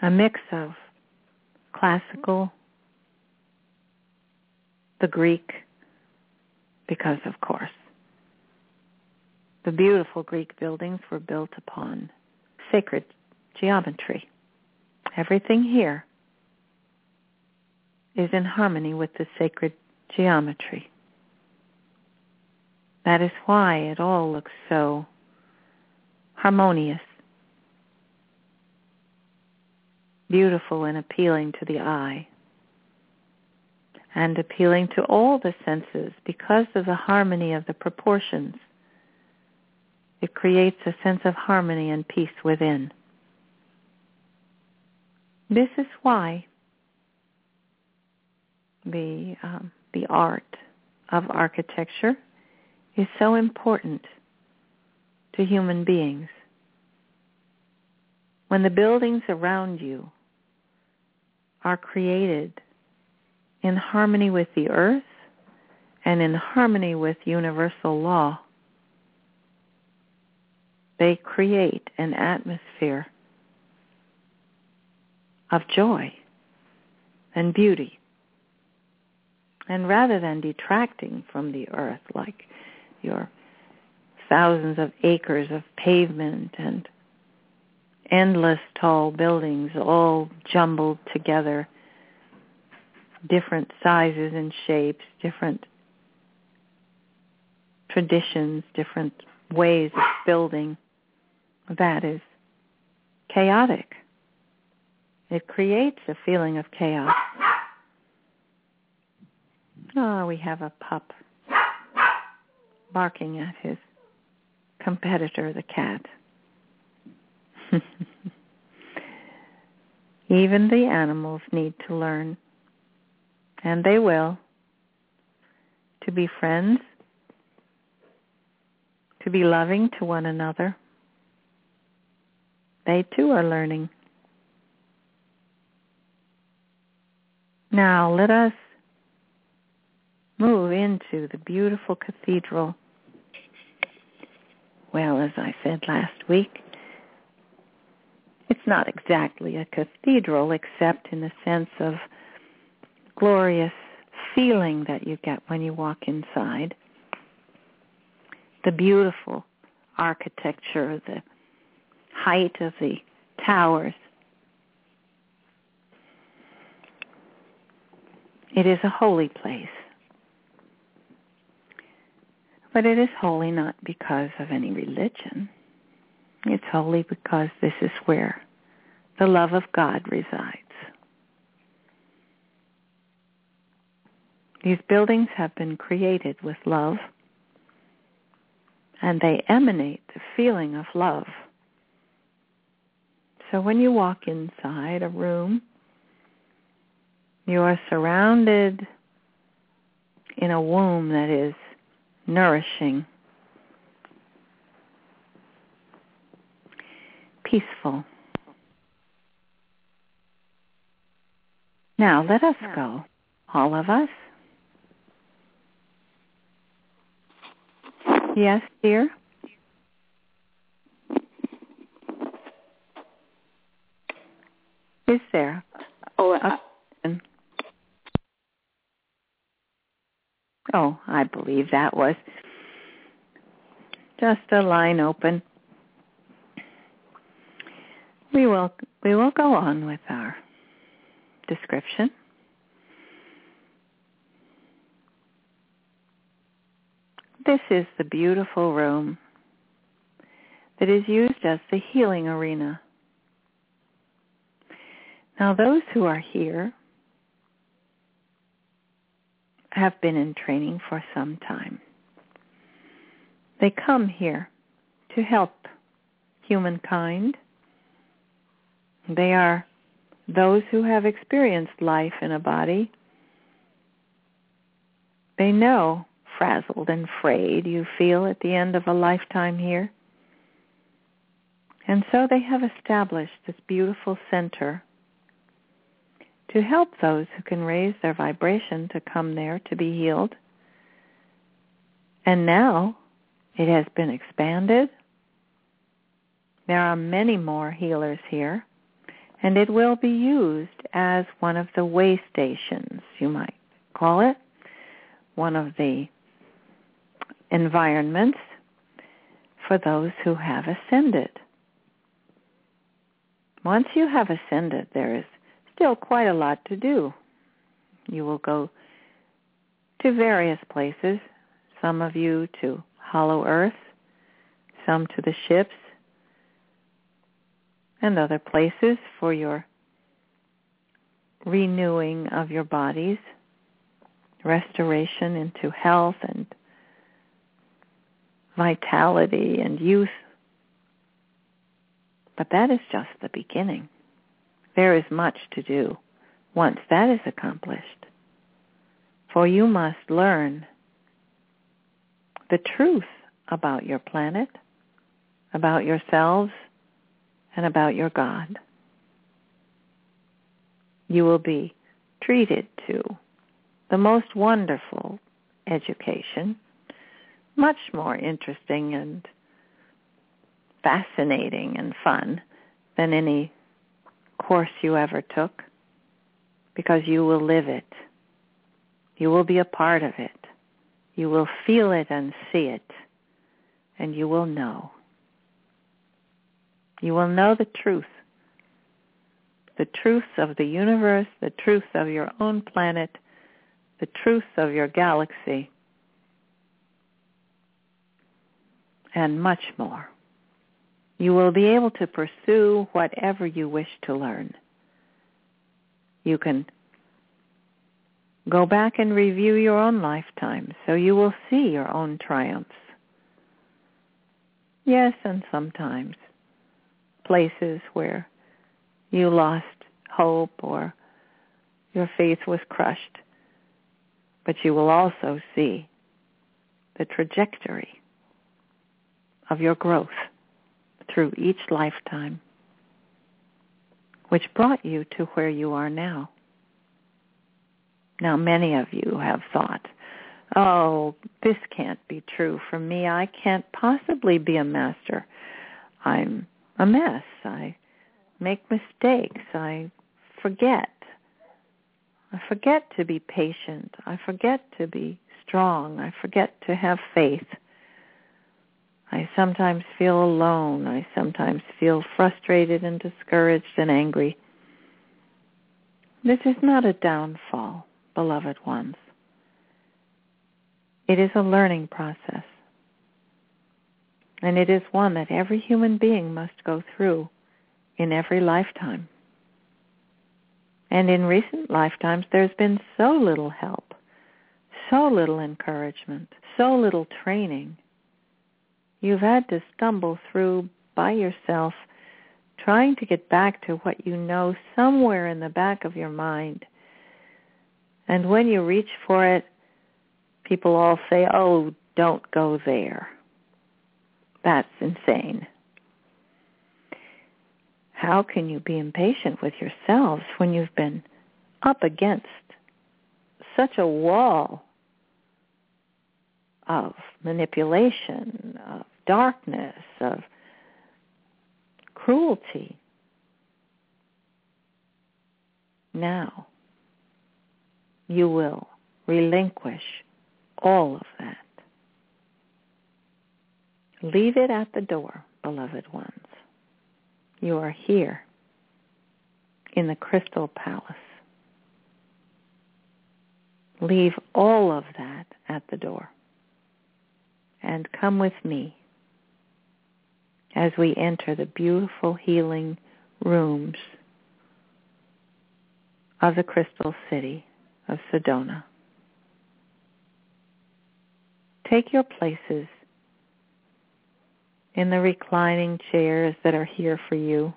Speaker 3: a mix of classical, the Greek, because of course the beautiful Greek buildings were built upon sacred geometry. Everything here is in harmony with the sacred geometry. That is why it all looks so harmonious, beautiful and appealing to the eye, and appealing to all the senses because of the harmony of the proportions. It creates a sense of harmony and peace within. This is why the um, the art of architecture is so important to human beings. When the buildings around you are created in harmony with the earth and in harmony with universal law, they create an atmosphere of joy and beauty. And rather than detracting from the earth like your thousands of acres of pavement and endless tall buildings all jumbled together, different sizes and shapes, different traditions, different ways of building, that is chaotic. It creates a feeling of chaos. Oh, we have a pup barking at his competitor, the cat. *laughs* Even the animals need to learn, and they will, to be friends, to be loving to one another. They too are learning. Now let us move into the beautiful cathedral. Well, as I said last week, it's not exactly a cathedral except in the sense of glorious feeling that you get when you walk inside. The beautiful architecture, the height of the towers. It is a holy place. But it is holy not because of any religion. It's holy because this is where the love of God resides. These buildings have been created with love, and they emanate the feeling of love. So when you walk inside a room, you are surrounded in a womb that is nourishing, peaceful. Now let us go, all of us. Yes, dear? Is there?
Speaker 4: Oh,
Speaker 3: Oh, I believe that was just a line open. We will we will go on with our description. This is the beautiful room that is used as the healing arena. Now those who are here have been in training for some time. They come here to help humankind. They are those who have experienced life in a body. They know frazzled and frayed you feel at the end of a lifetime here. And so they have established this beautiful center to help those who can raise their vibration to come there to be healed. And now it has been expanded. There are many more healers here, and it will be used as one of the way stations, you might call it, one of the environments for those who have ascended. Once you have ascended, there is still quite a lot to do. You will go to various places, some of you to Hollow Earth, some to the ships, and other places for your renewing of your bodies, restoration into health and vitality and youth. But that is just the beginning. There is much to do once that is accomplished. For you must learn the truth about your planet, about yourselves, and about your God. You will be treated to the most wonderful education, much more interesting and fascinating and fun than any course you ever took because you will live it. You will be a part of it. You will feel it and see it, and you will know. You will know the truth. The truth of the universe, the truth of your own planet, the truth of your galaxy, and much more. You will be able to pursue whatever you wish to learn. You can go back and review your own lifetime so you will see your own triumphs. Yes, and sometimes places where you lost hope or your faith was crushed. But you will also see the trajectory of your growth through each lifetime, which brought you to where you are now. Now, many of you have thought, oh, this can't be true for me. I can't possibly be a master. I'm a mess. I make mistakes. I forget. I forget to be patient. I forget to be strong. I forget to have faith. I sometimes feel alone. I sometimes feel frustrated and discouraged and angry. This is not a downfall, beloved ones. It is a learning process. And it is one that every human being must go through in every lifetime. And in recent lifetimes, there's been so little help, so little encouragement, so little training you've had to stumble through by yourself trying to get back to what you know somewhere in the back of your mind. And when you reach for it, people all say, oh, don't go there. That's insane. How can you be impatient with yourselves when you've been up against such a wall of manipulation, of darkness, of cruelty. Now, you will relinquish all of that. Leave it at the door, beloved ones. you are here in the Crystal Palace. Leave all of that at the door and come with me as we enter the beautiful healing rooms of the Crystal City of Sedona. Take your places in the reclining chairs that are here for you.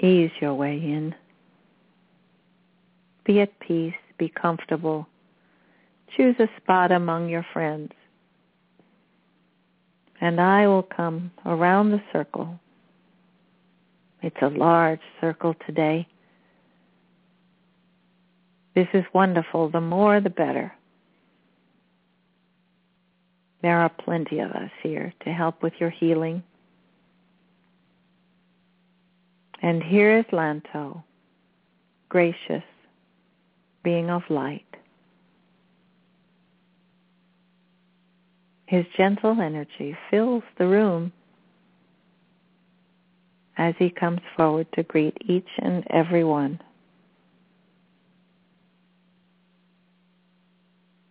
Speaker 3: Ease your way in. Be at peace. Be comfortable. Choose a spot among your friends. And I will come around the circle. It's a large circle today. This is wonderful. The more, the better. There are plenty of us here to help with your healing. And here is Lanto, gracious, being of light. His gentle energy fills the room as he comes forward to greet each and every one.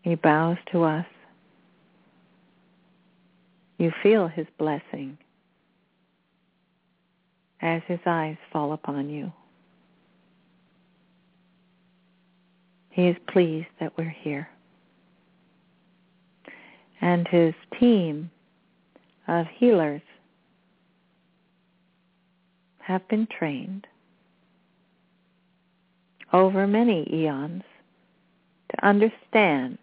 Speaker 3: He bows to us. You feel his blessing as his eyes fall upon you. He is pleased that we're here. And his team of healers have been trained over many eons to understand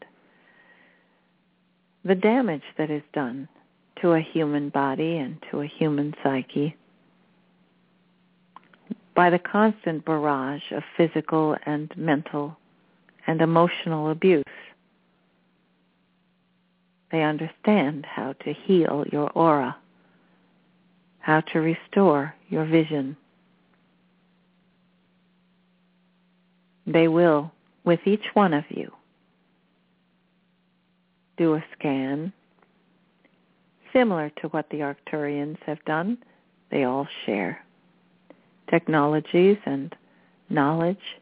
Speaker 3: the damage that is done to a human body and to a human psyche by the constant barrage of physical and mental and emotional abuse. They understand how to heal your aura, how to restore your vision. They will, with each one of you, do a scan similar to what the Arcturians have done. They all share technologies and knowledge.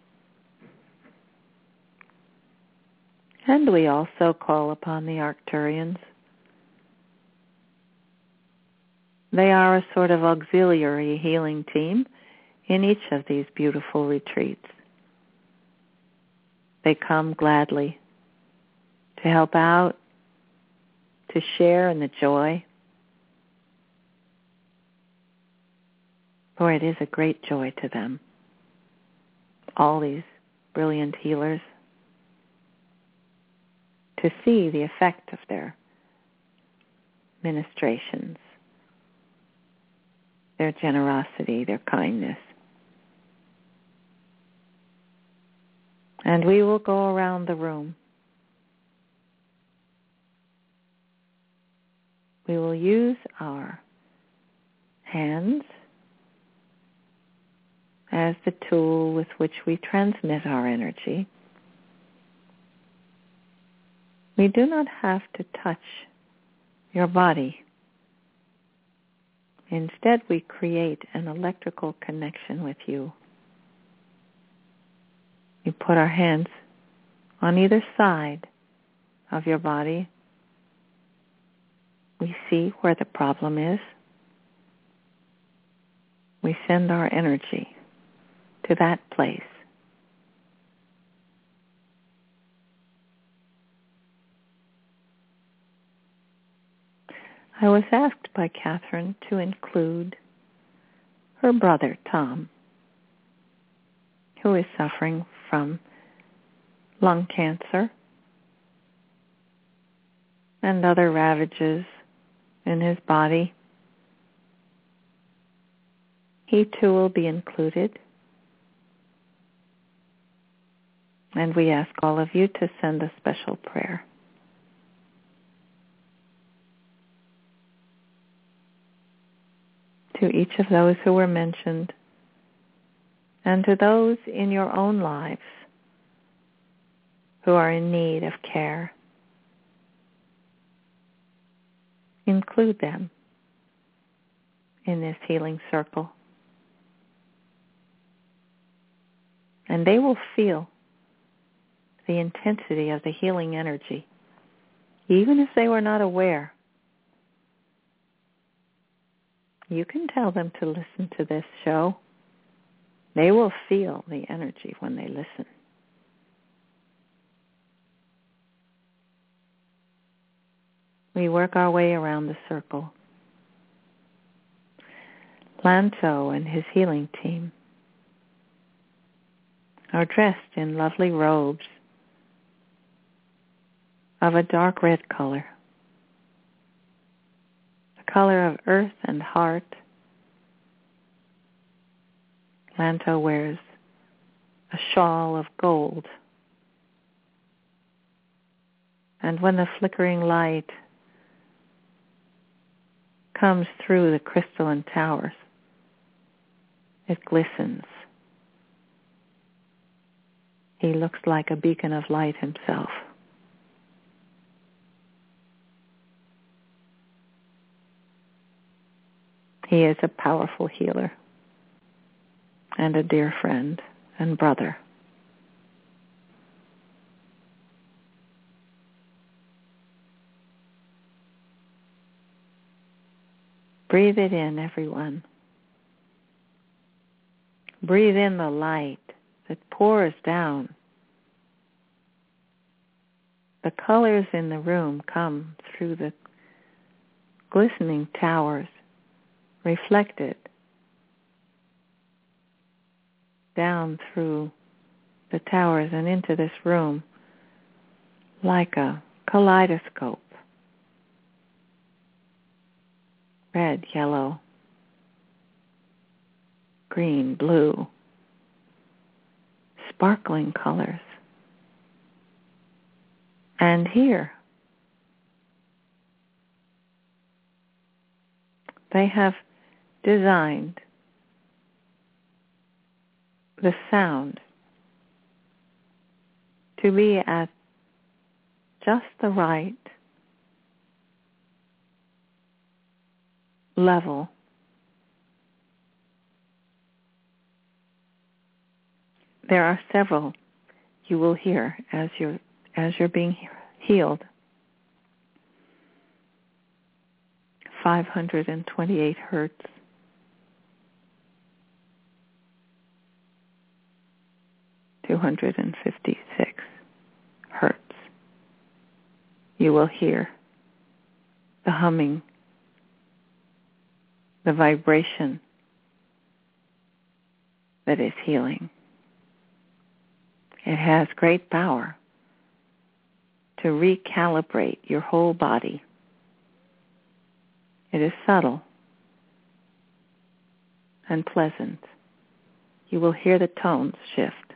Speaker 3: And we also call upon the Arcturians. They are a sort of auxiliary healing team in each of these beautiful retreats. They come gladly to help out, to share in the joy, For it is a great joy to them, all these brilliant healers, to see the effect of their ministrations, their generosity, their kindness. And we will go around the room. We will use our hands as the tool with which we transmit our energy. We do not have to touch your body. Instead, we create an electrical connection with you. We put our hands on either side of your body. We see where the problem is. We send our energy to that place. I was asked by Kathryn to include her brother, Tom, who is suffering from lung cancer and other ravages in his body. He too will be included. And we ask all of you to send a special prayer. To each of those who were mentioned and to those in your own lives who are in need of care include them in this healing circle. And they will feel the intensity of the healing energy, even if they were not aware. You can tell them to listen to this show. They will feel the energy when they listen. We work our way around the circle. Lanto and his healing team are dressed in lovely robes of a dark red color, color of earth and heart. Lanto wears a shawl of gold. And when the flickering light comes through the crystalline towers, it glistens. He looks like a beacon of light himself. He is a powerful healer and a dear friend and brother. Breathe it in, everyone. Breathe in the light that pours down. The colors in the room come through the glistening towers, reflected down through the towers and into this room like a kaleidoscope. Red, yellow, green, blue, sparkling colors. And here, they have designed the sound to be at just the right level there are several you will hear as you're as you're being healed. 528 hertz. Two hundred and fifty six hertz. You will hear the humming, the vibration that is healing. It has great power to recalibrate your whole body. It is subtle and pleasant. You will hear the tones shift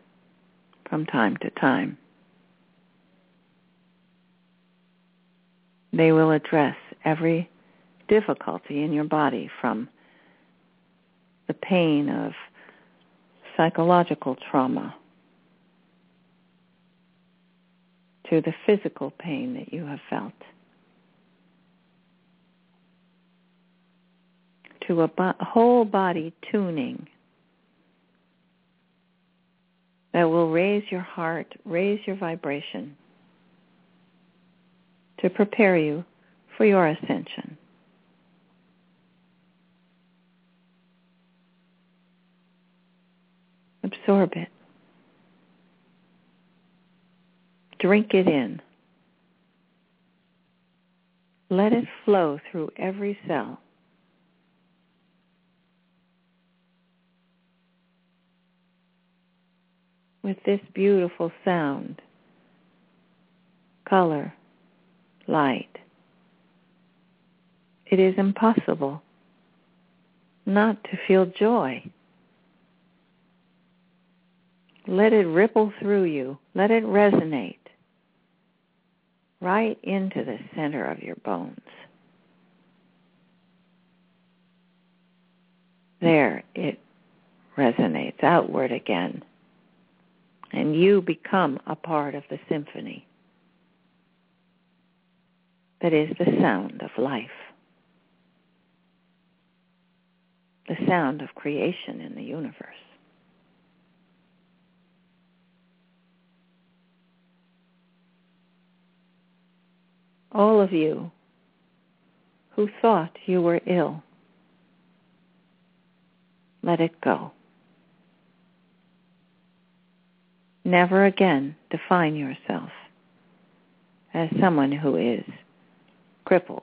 Speaker 3: from time to time. They will address every difficulty in your body from the pain of psychological trauma to the physical pain that you have felt, to a bo- whole body tuning that will raise your heart, raise your vibration to prepare you for your ascension. Absorb it. Drink it in. Let it flow through every cell. With this beautiful sound, color, light, it is impossible not to feel joy. Let it ripple through you. Let it resonate right into the center of your bones. There it resonates outward again and you become a part of the symphony that is the sound of life, the sound of creation in the universe. All of you who thought you were ill, let it go. Never again define yourself as someone who is crippled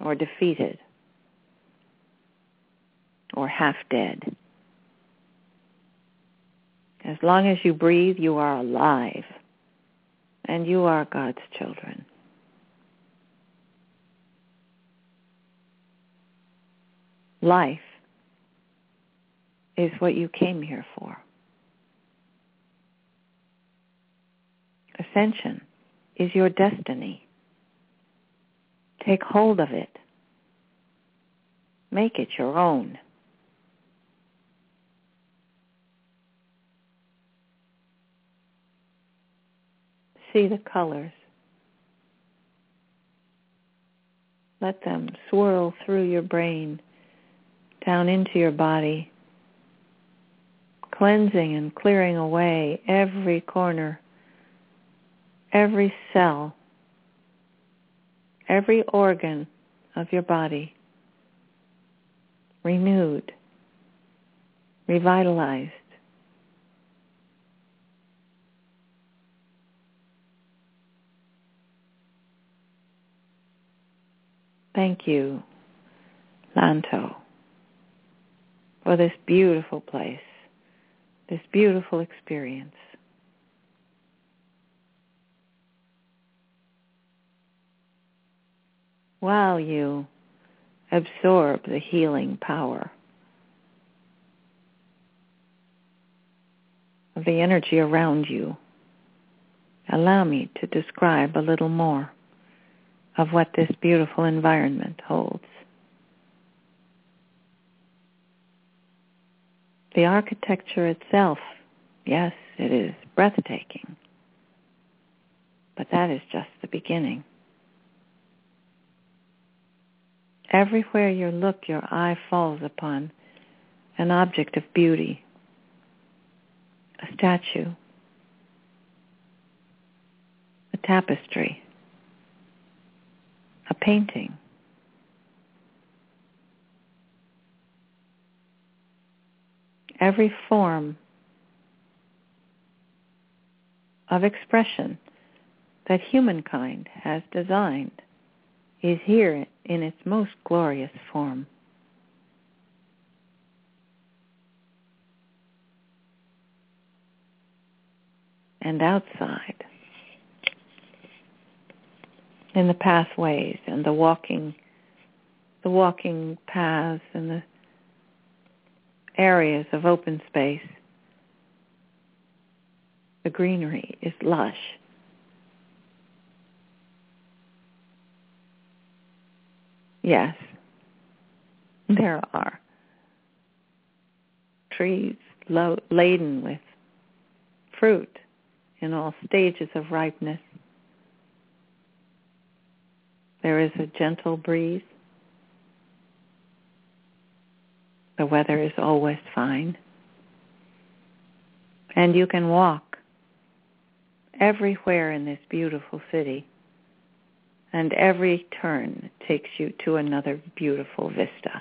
Speaker 3: or defeated or half dead. As long as you breathe, you are alive, and you are God's children. Life is what you came here for. Ascension is your destiny. Take hold of it. Make it your own. See the colors. Let them swirl through your brain, down into your body, cleansing and clearing away every corner, every cell, every organ of your body, renewed, revitalized. Thank you, Lanto, for this beautiful place, this beautiful experience. While you absorb the healing power of the energy around you, allow me to describe a little more of what this beautiful environment holds. The architecture itself, yes, it is breathtaking. But that is just the beginning. Everywhere you look, your eye falls upon an object of beauty, a statue, a tapestry, a painting. Every form of expression that humankind has designed is here in its most glorious form. And outside, in the pathways and the walking the walking paths and the areas of open space. The greenery is lush. Yes, there are trees lo- laden with fruit in all stages of ripeness. There is a gentle breeze. The weather is always fine. And you can walk everywhere in this beautiful city. And every turn takes you to another beautiful vista.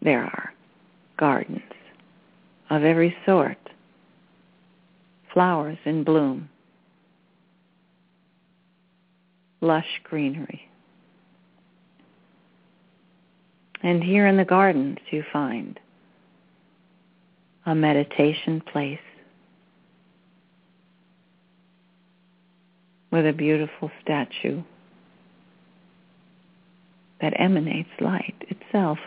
Speaker 3: There are gardens of every sort flowers in bloom, lush greenery. And here in the gardens you find a meditation place with a beautiful statue that emanates light itself.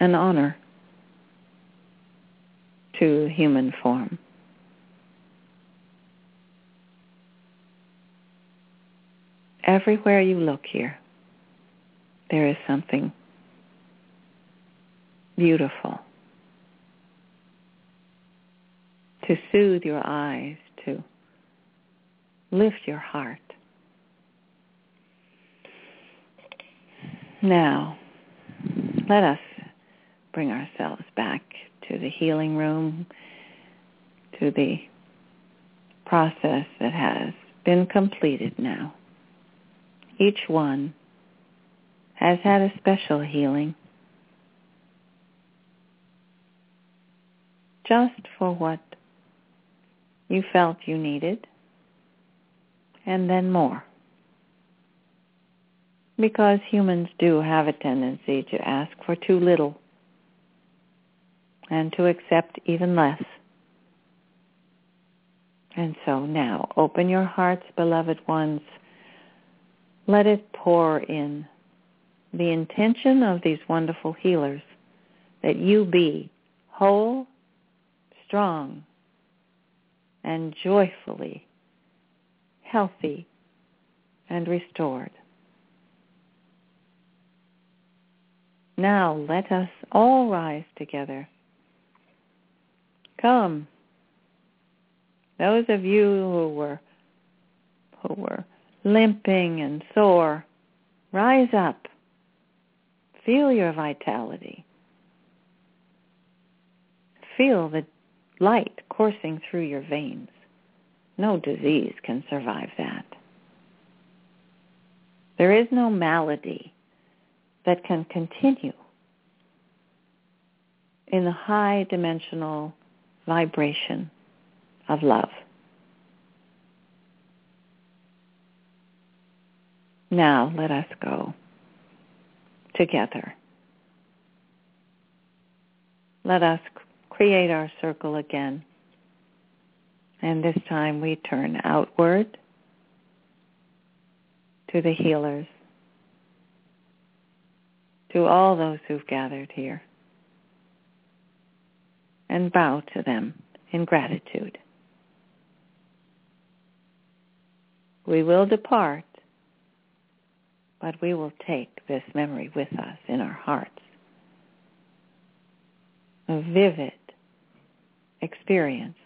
Speaker 3: an honor to human form. Everywhere you look here, there is something beautiful. To soothe your eyes, to lift your heart. Now, let us bring ourselves back to the healing room, to the process that has been completed now. Each one has had a special healing just for what you felt you needed and then more. Because humans do have a tendency to ask for too little and to accept even less. And so now, open your hearts, beloved ones. Let it pour in the intention of these wonderful healers that you be whole, strong, and joyfully healthy and restored. Now let us all rise together. Come. Those of you who were who were limping and sore, rise up. Feel your vitality. Feel the light coursing through your veins. No disease can survive that. There is no malady that can continue in the high dimensional vibration of love. Now let us go together. Let us create our circle again. And this time we turn outward to the healers, to all those who've gathered here, and bow to them in gratitude. We will depart, but we will take this memory with us in our hearts. A vivid experience.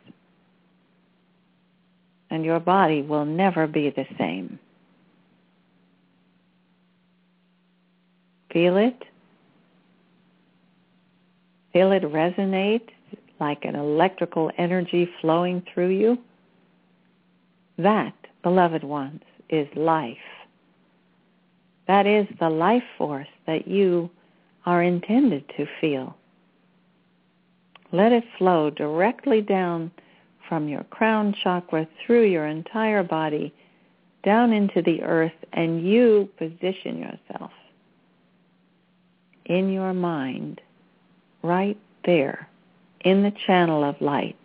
Speaker 3: And your body will never be the same. Feel it. Feel it resonate like an electrical energy flowing through you. That, beloved ones, is life. That is the life force that you are intended to feel. Let it flow directly down from your crown chakra through your entire body down into the earth and you position yourself in your mind right there in the channel of light,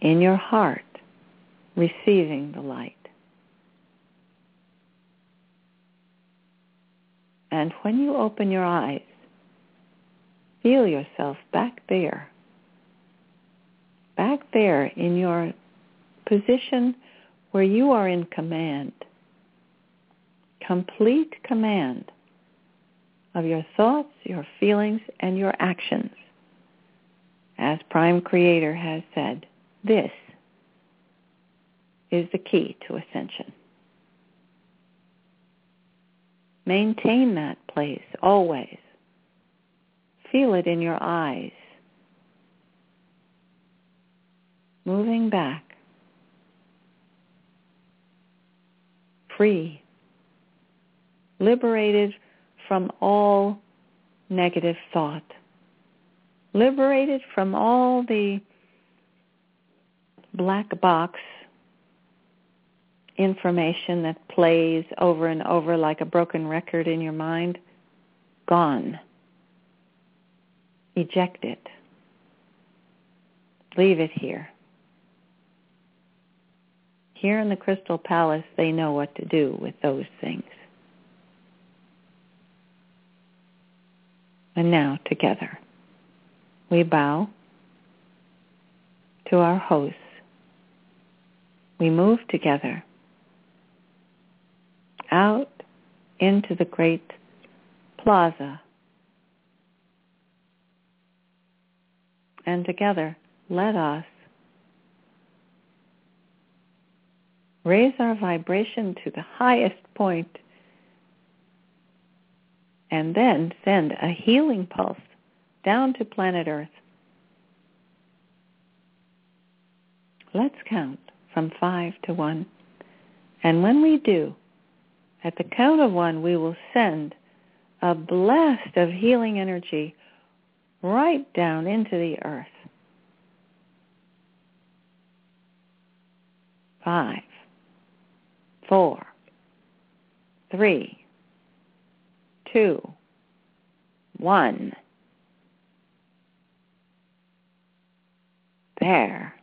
Speaker 3: in your heart, receiving the light. And when you open your eyes, feel yourself back there, back there in your position where you are in command, complete command of your thoughts, your feelings, and your actions. As Prime Creator has said, this is the key to ascension. Maintain that place always. Feel it in your eyes. Moving back. Free. Liberated from all negative thought liberated from all the black box information that plays over and over like a broken record in your mind, gone. Eject it. Leave it here. Here in the Crystal Palace, they know what to do with those things. And now, together we bow to our hosts. We move together out into the great plaza. And together let us raise our vibration to the highest point and then send a healing pulse down to planet Earth. Let's count from five to one. And when we do, at the count of one, we will send a blast of healing energy right down into the earth. Five, four, three, two, one. There.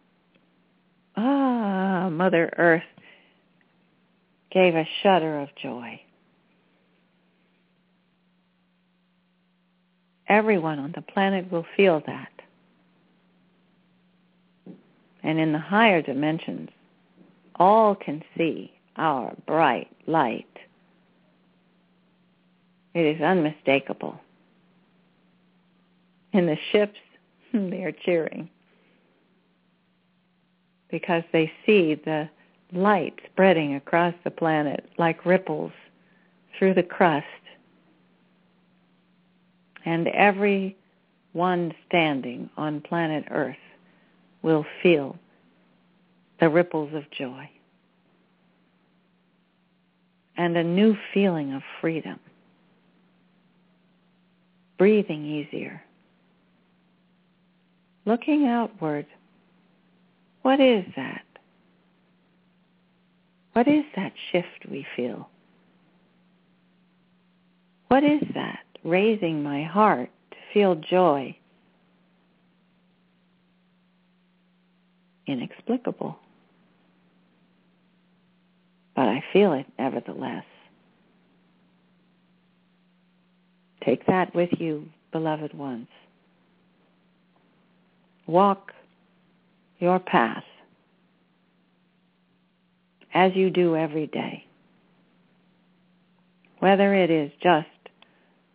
Speaker 3: Ah, Mother Earth gave a shudder of joy. Everyone on the planet will feel that. And in the higher dimensions, all can see our bright light. It is unmistakable. In the ships, *laughs* they are cheering because they see the light spreading across the planet like ripples through the crust. And every one standing on planet Earth will feel the ripples of joy and a new feeling of freedom, breathing easier, looking outward. What is that? What is that shift we feel? What is that raising my heart to feel joy? Inexplicable. But I feel it nevertheless. Take that with you, beloved ones. Walk your path as you do every day. Whether it is just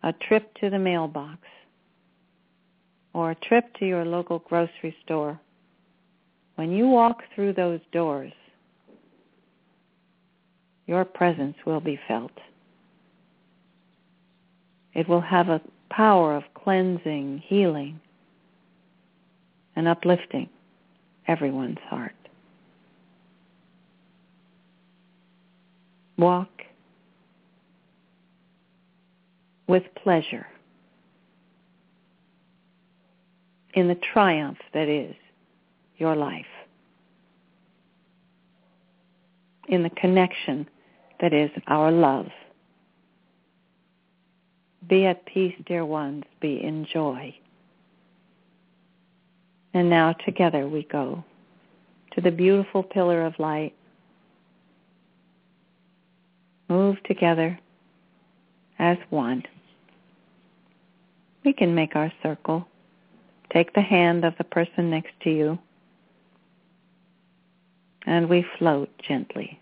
Speaker 3: a trip to the mailbox or a trip to your local grocery store, when you walk through those doors, your presence will be felt. It will have a power of cleansing, healing, and uplifting everyone's heart. Walk with pleasure in the triumph that is your life, in the connection that is our love. Be at peace, dear ones. Be in joy. And now together we go to the beautiful pillar of light move together as one. We can make our circle. Take the hand of the person next to you and we float gently.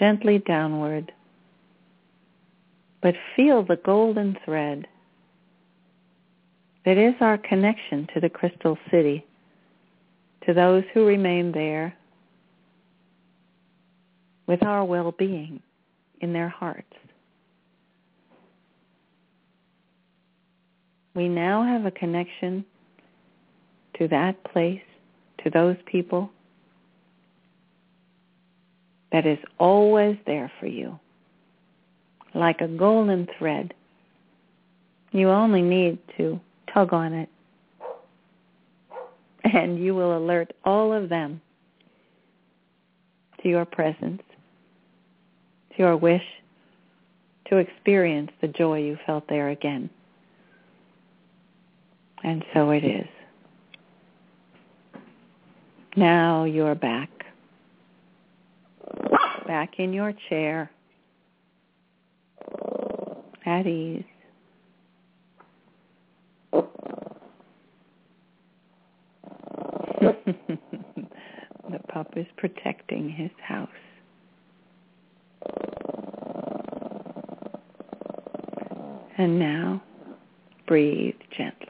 Speaker 3: Gently downward. But feel the golden thread that is our connection to the crystal city, to those who remain there with our well-being in their hearts. We now have a connection to that place, to those people that is always there for you, like a golden thread. You only need to tug on it, and you will alert all of them to your presence to your wish to experience the joy you felt there again. And so it is. Now you're back. Back in your chair. At ease. *laughs* the pup is protecting his house. And now breathe gently.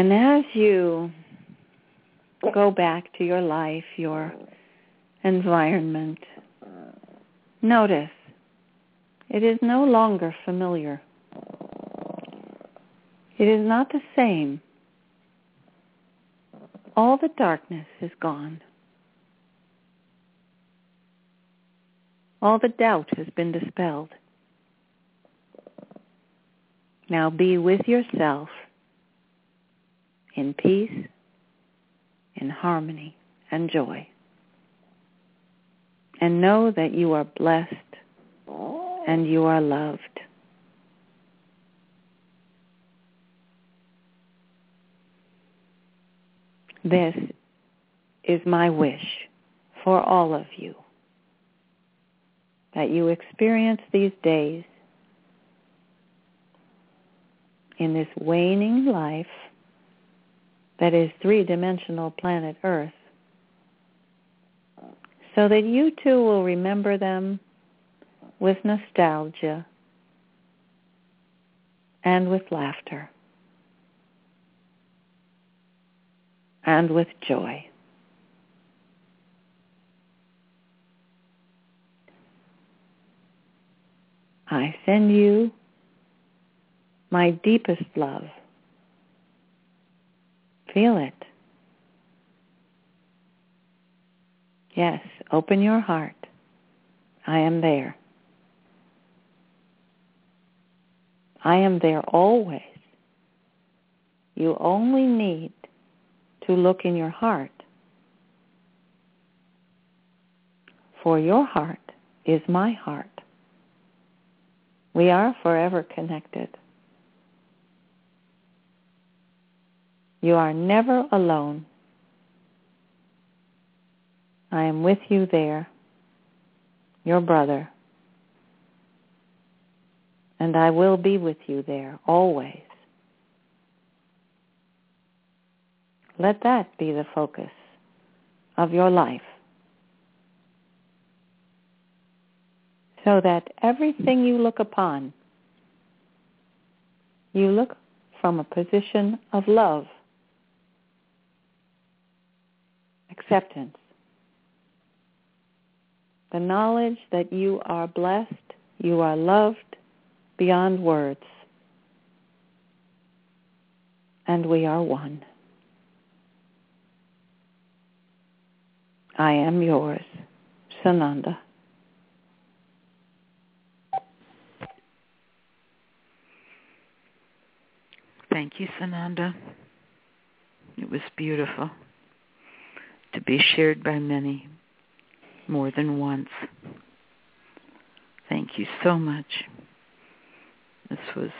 Speaker 3: And as you go back to your life, your environment, notice it is no longer familiar. It is not the same. All the darkness is gone. All the doubt has been dispelled. Now be with yourself in peace, in harmony, and joy. And know that you are blessed and you are loved. This is my wish for all of you, that you experience these days in this waning life that is three-dimensional planet Earth so that you too will remember them with nostalgia and with laughter and with joy. I send you my deepest love. Feel it. Yes, open your heart. I am there. I am there always. You only need to look in your heart. For your heart is my heart. We are forever connected. You are never alone. I am with you there, your brother, and I will be with you there always. Let that be the focus of your life so that everything you look upon, you look from a position of love acceptance. The knowledge that you are blessed, you are loved beyond words, and we are one. I am yours, Sananda.
Speaker 2: Thank you, Sananda. It was beautiful to be shared by many more than once. Thank you so much. This was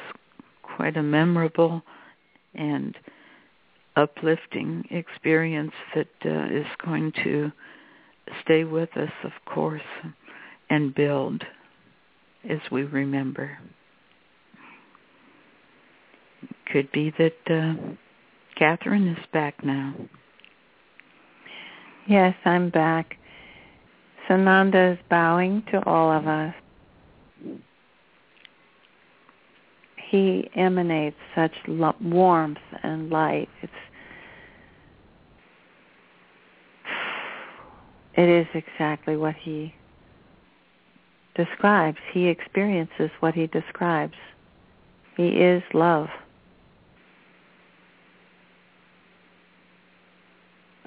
Speaker 2: quite a memorable and uplifting experience that uh, is going to stay with us, of course, and build as we remember. Could be that uh, Kathryn is back now.
Speaker 3: Yes, I'm back. Sananda is bowing to all of us. He emanates such lo- warmth and light. It's it is exactly what he describes. He experiences what he describes. He is love.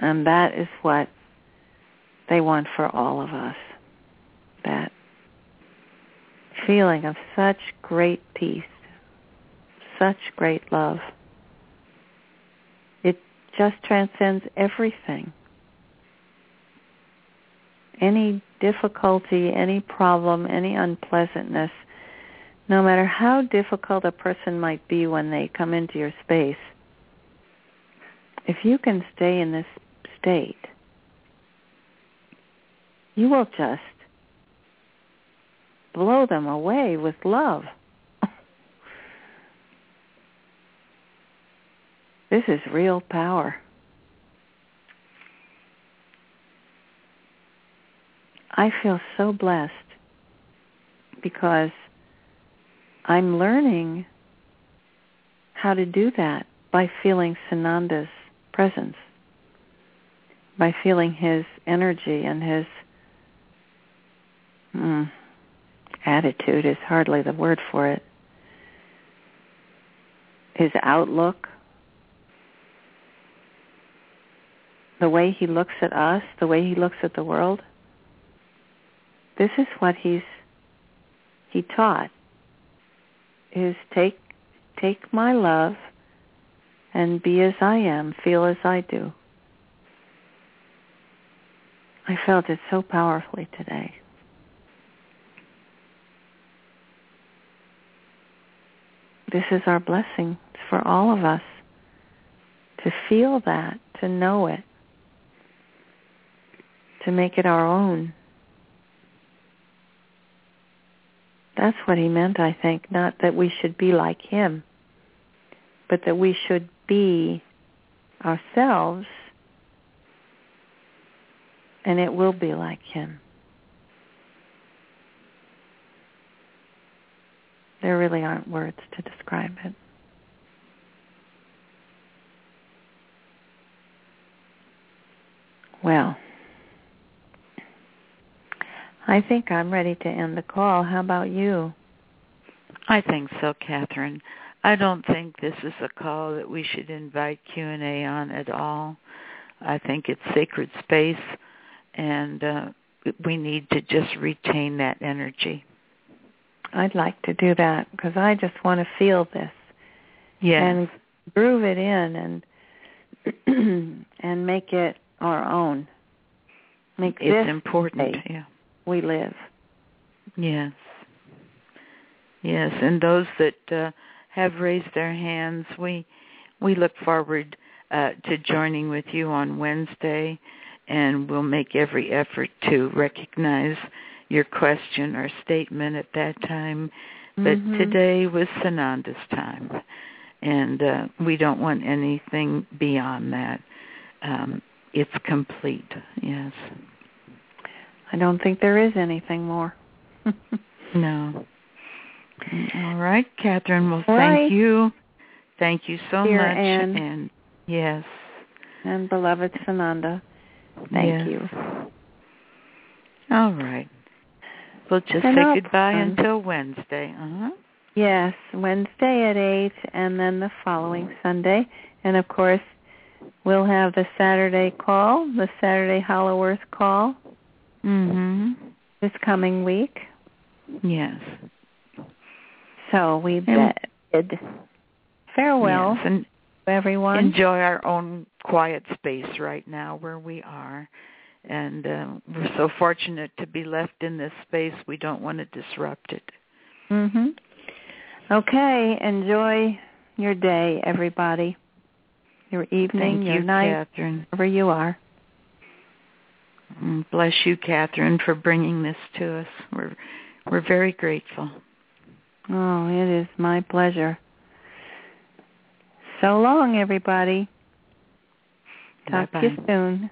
Speaker 3: And that is what they want for all of us. That feeling of such great peace, such great love. It just transcends everything. Any difficulty, any problem, any unpleasantness, no matter how difficult a person might be when they come into your space, if you can stay in this state, you will just blow them away with love. *laughs* this is real power. I feel so blessed because I'm learning how to do that by feeling Sananda's presence, by feeling his energy and his mm, attitude is hardly the word for it. His outlook, the way he looks at us, the way he looks at the world. This is what he's he taught is take take my love and be as I am, feel as I do. I felt it so powerfully today. This is our blessing for all of us to feel that, to know it, to make it our own. That's what he meant, I think, not that we should be like him, but that we should be ourselves and it will be like him. There really aren't words to describe it. Well, I think I'm ready to end the call. How about you?
Speaker 2: I think so, Kathryn. I don't think this is a call that we should invite Q&A on at all. I think it's sacred space and uh, we need to just retain that energy.
Speaker 3: I'd like to do that because I just want to feel this.
Speaker 2: Yes.
Speaker 3: And groove it in and *clears throat* and make it our own. Make
Speaker 2: it's important, yeah.
Speaker 3: We live.
Speaker 2: Yes. Yes, and those that uh, have raised their hands, we we look forward uh, to joining with you on Wednesday, and we'll make every effort to recognize your question or statement at that time. But
Speaker 3: mm-hmm.
Speaker 2: today was Sananda's time, and uh, we don't want anything beyond that. Um, it's complete. Yes.
Speaker 3: I don't think there is anything more. *laughs* *laughs*
Speaker 2: no. All right, Kathryn. Well,
Speaker 3: All
Speaker 2: thank
Speaker 3: right.
Speaker 2: you. Thank you so
Speaker 3: Dear
Speaker 2: much.
Speaker 3: Anne.
Speaker 2: And yes.
Speaker 3: And beloved Sananda, thank
Speaker 2: yes.
Speaker 3: you.
Speaker 2: All right. We'll just
Speaker 3: And
Speaker 2: say
Speaker 3: I'll-
Speaker 2: goodbye
Speaker 3: um,
Speaker 2: until Wednesday. Uh-huh.
Speaker 3: Yes, Wednesday at 8 and then the following Sunday. And of course, we'll have the Saturday call, the Saturday Hollow Earth call
Speaker 2: Mhm.
Speaker 3: this coming week.
Speaker 2: Yes.
Speaker 3: So we bid farewell
Speaker 2: Yes. And
Speaker 3: everyone.
Speaker 2: enjoy our own quiet space right now where we are. And uh, we're so fortunate to be left in this space. We don't want to disrupt it.
Speaker 3: Mhm. Okay, enjoy your day everybody. Your evening,
Speaker 2: Thank
Speaker 3: your
Speaker 2: you,
Speaker 3: night,
Speaker 2: Kathryn.
Speaker 3: wherever you are.
Speaker 2: And bless you, Kathryn, for bringing this to us. We're we're very grateful.
Speaker 3: Oh, it is my pleasure. So long everybody. Talk to you soon.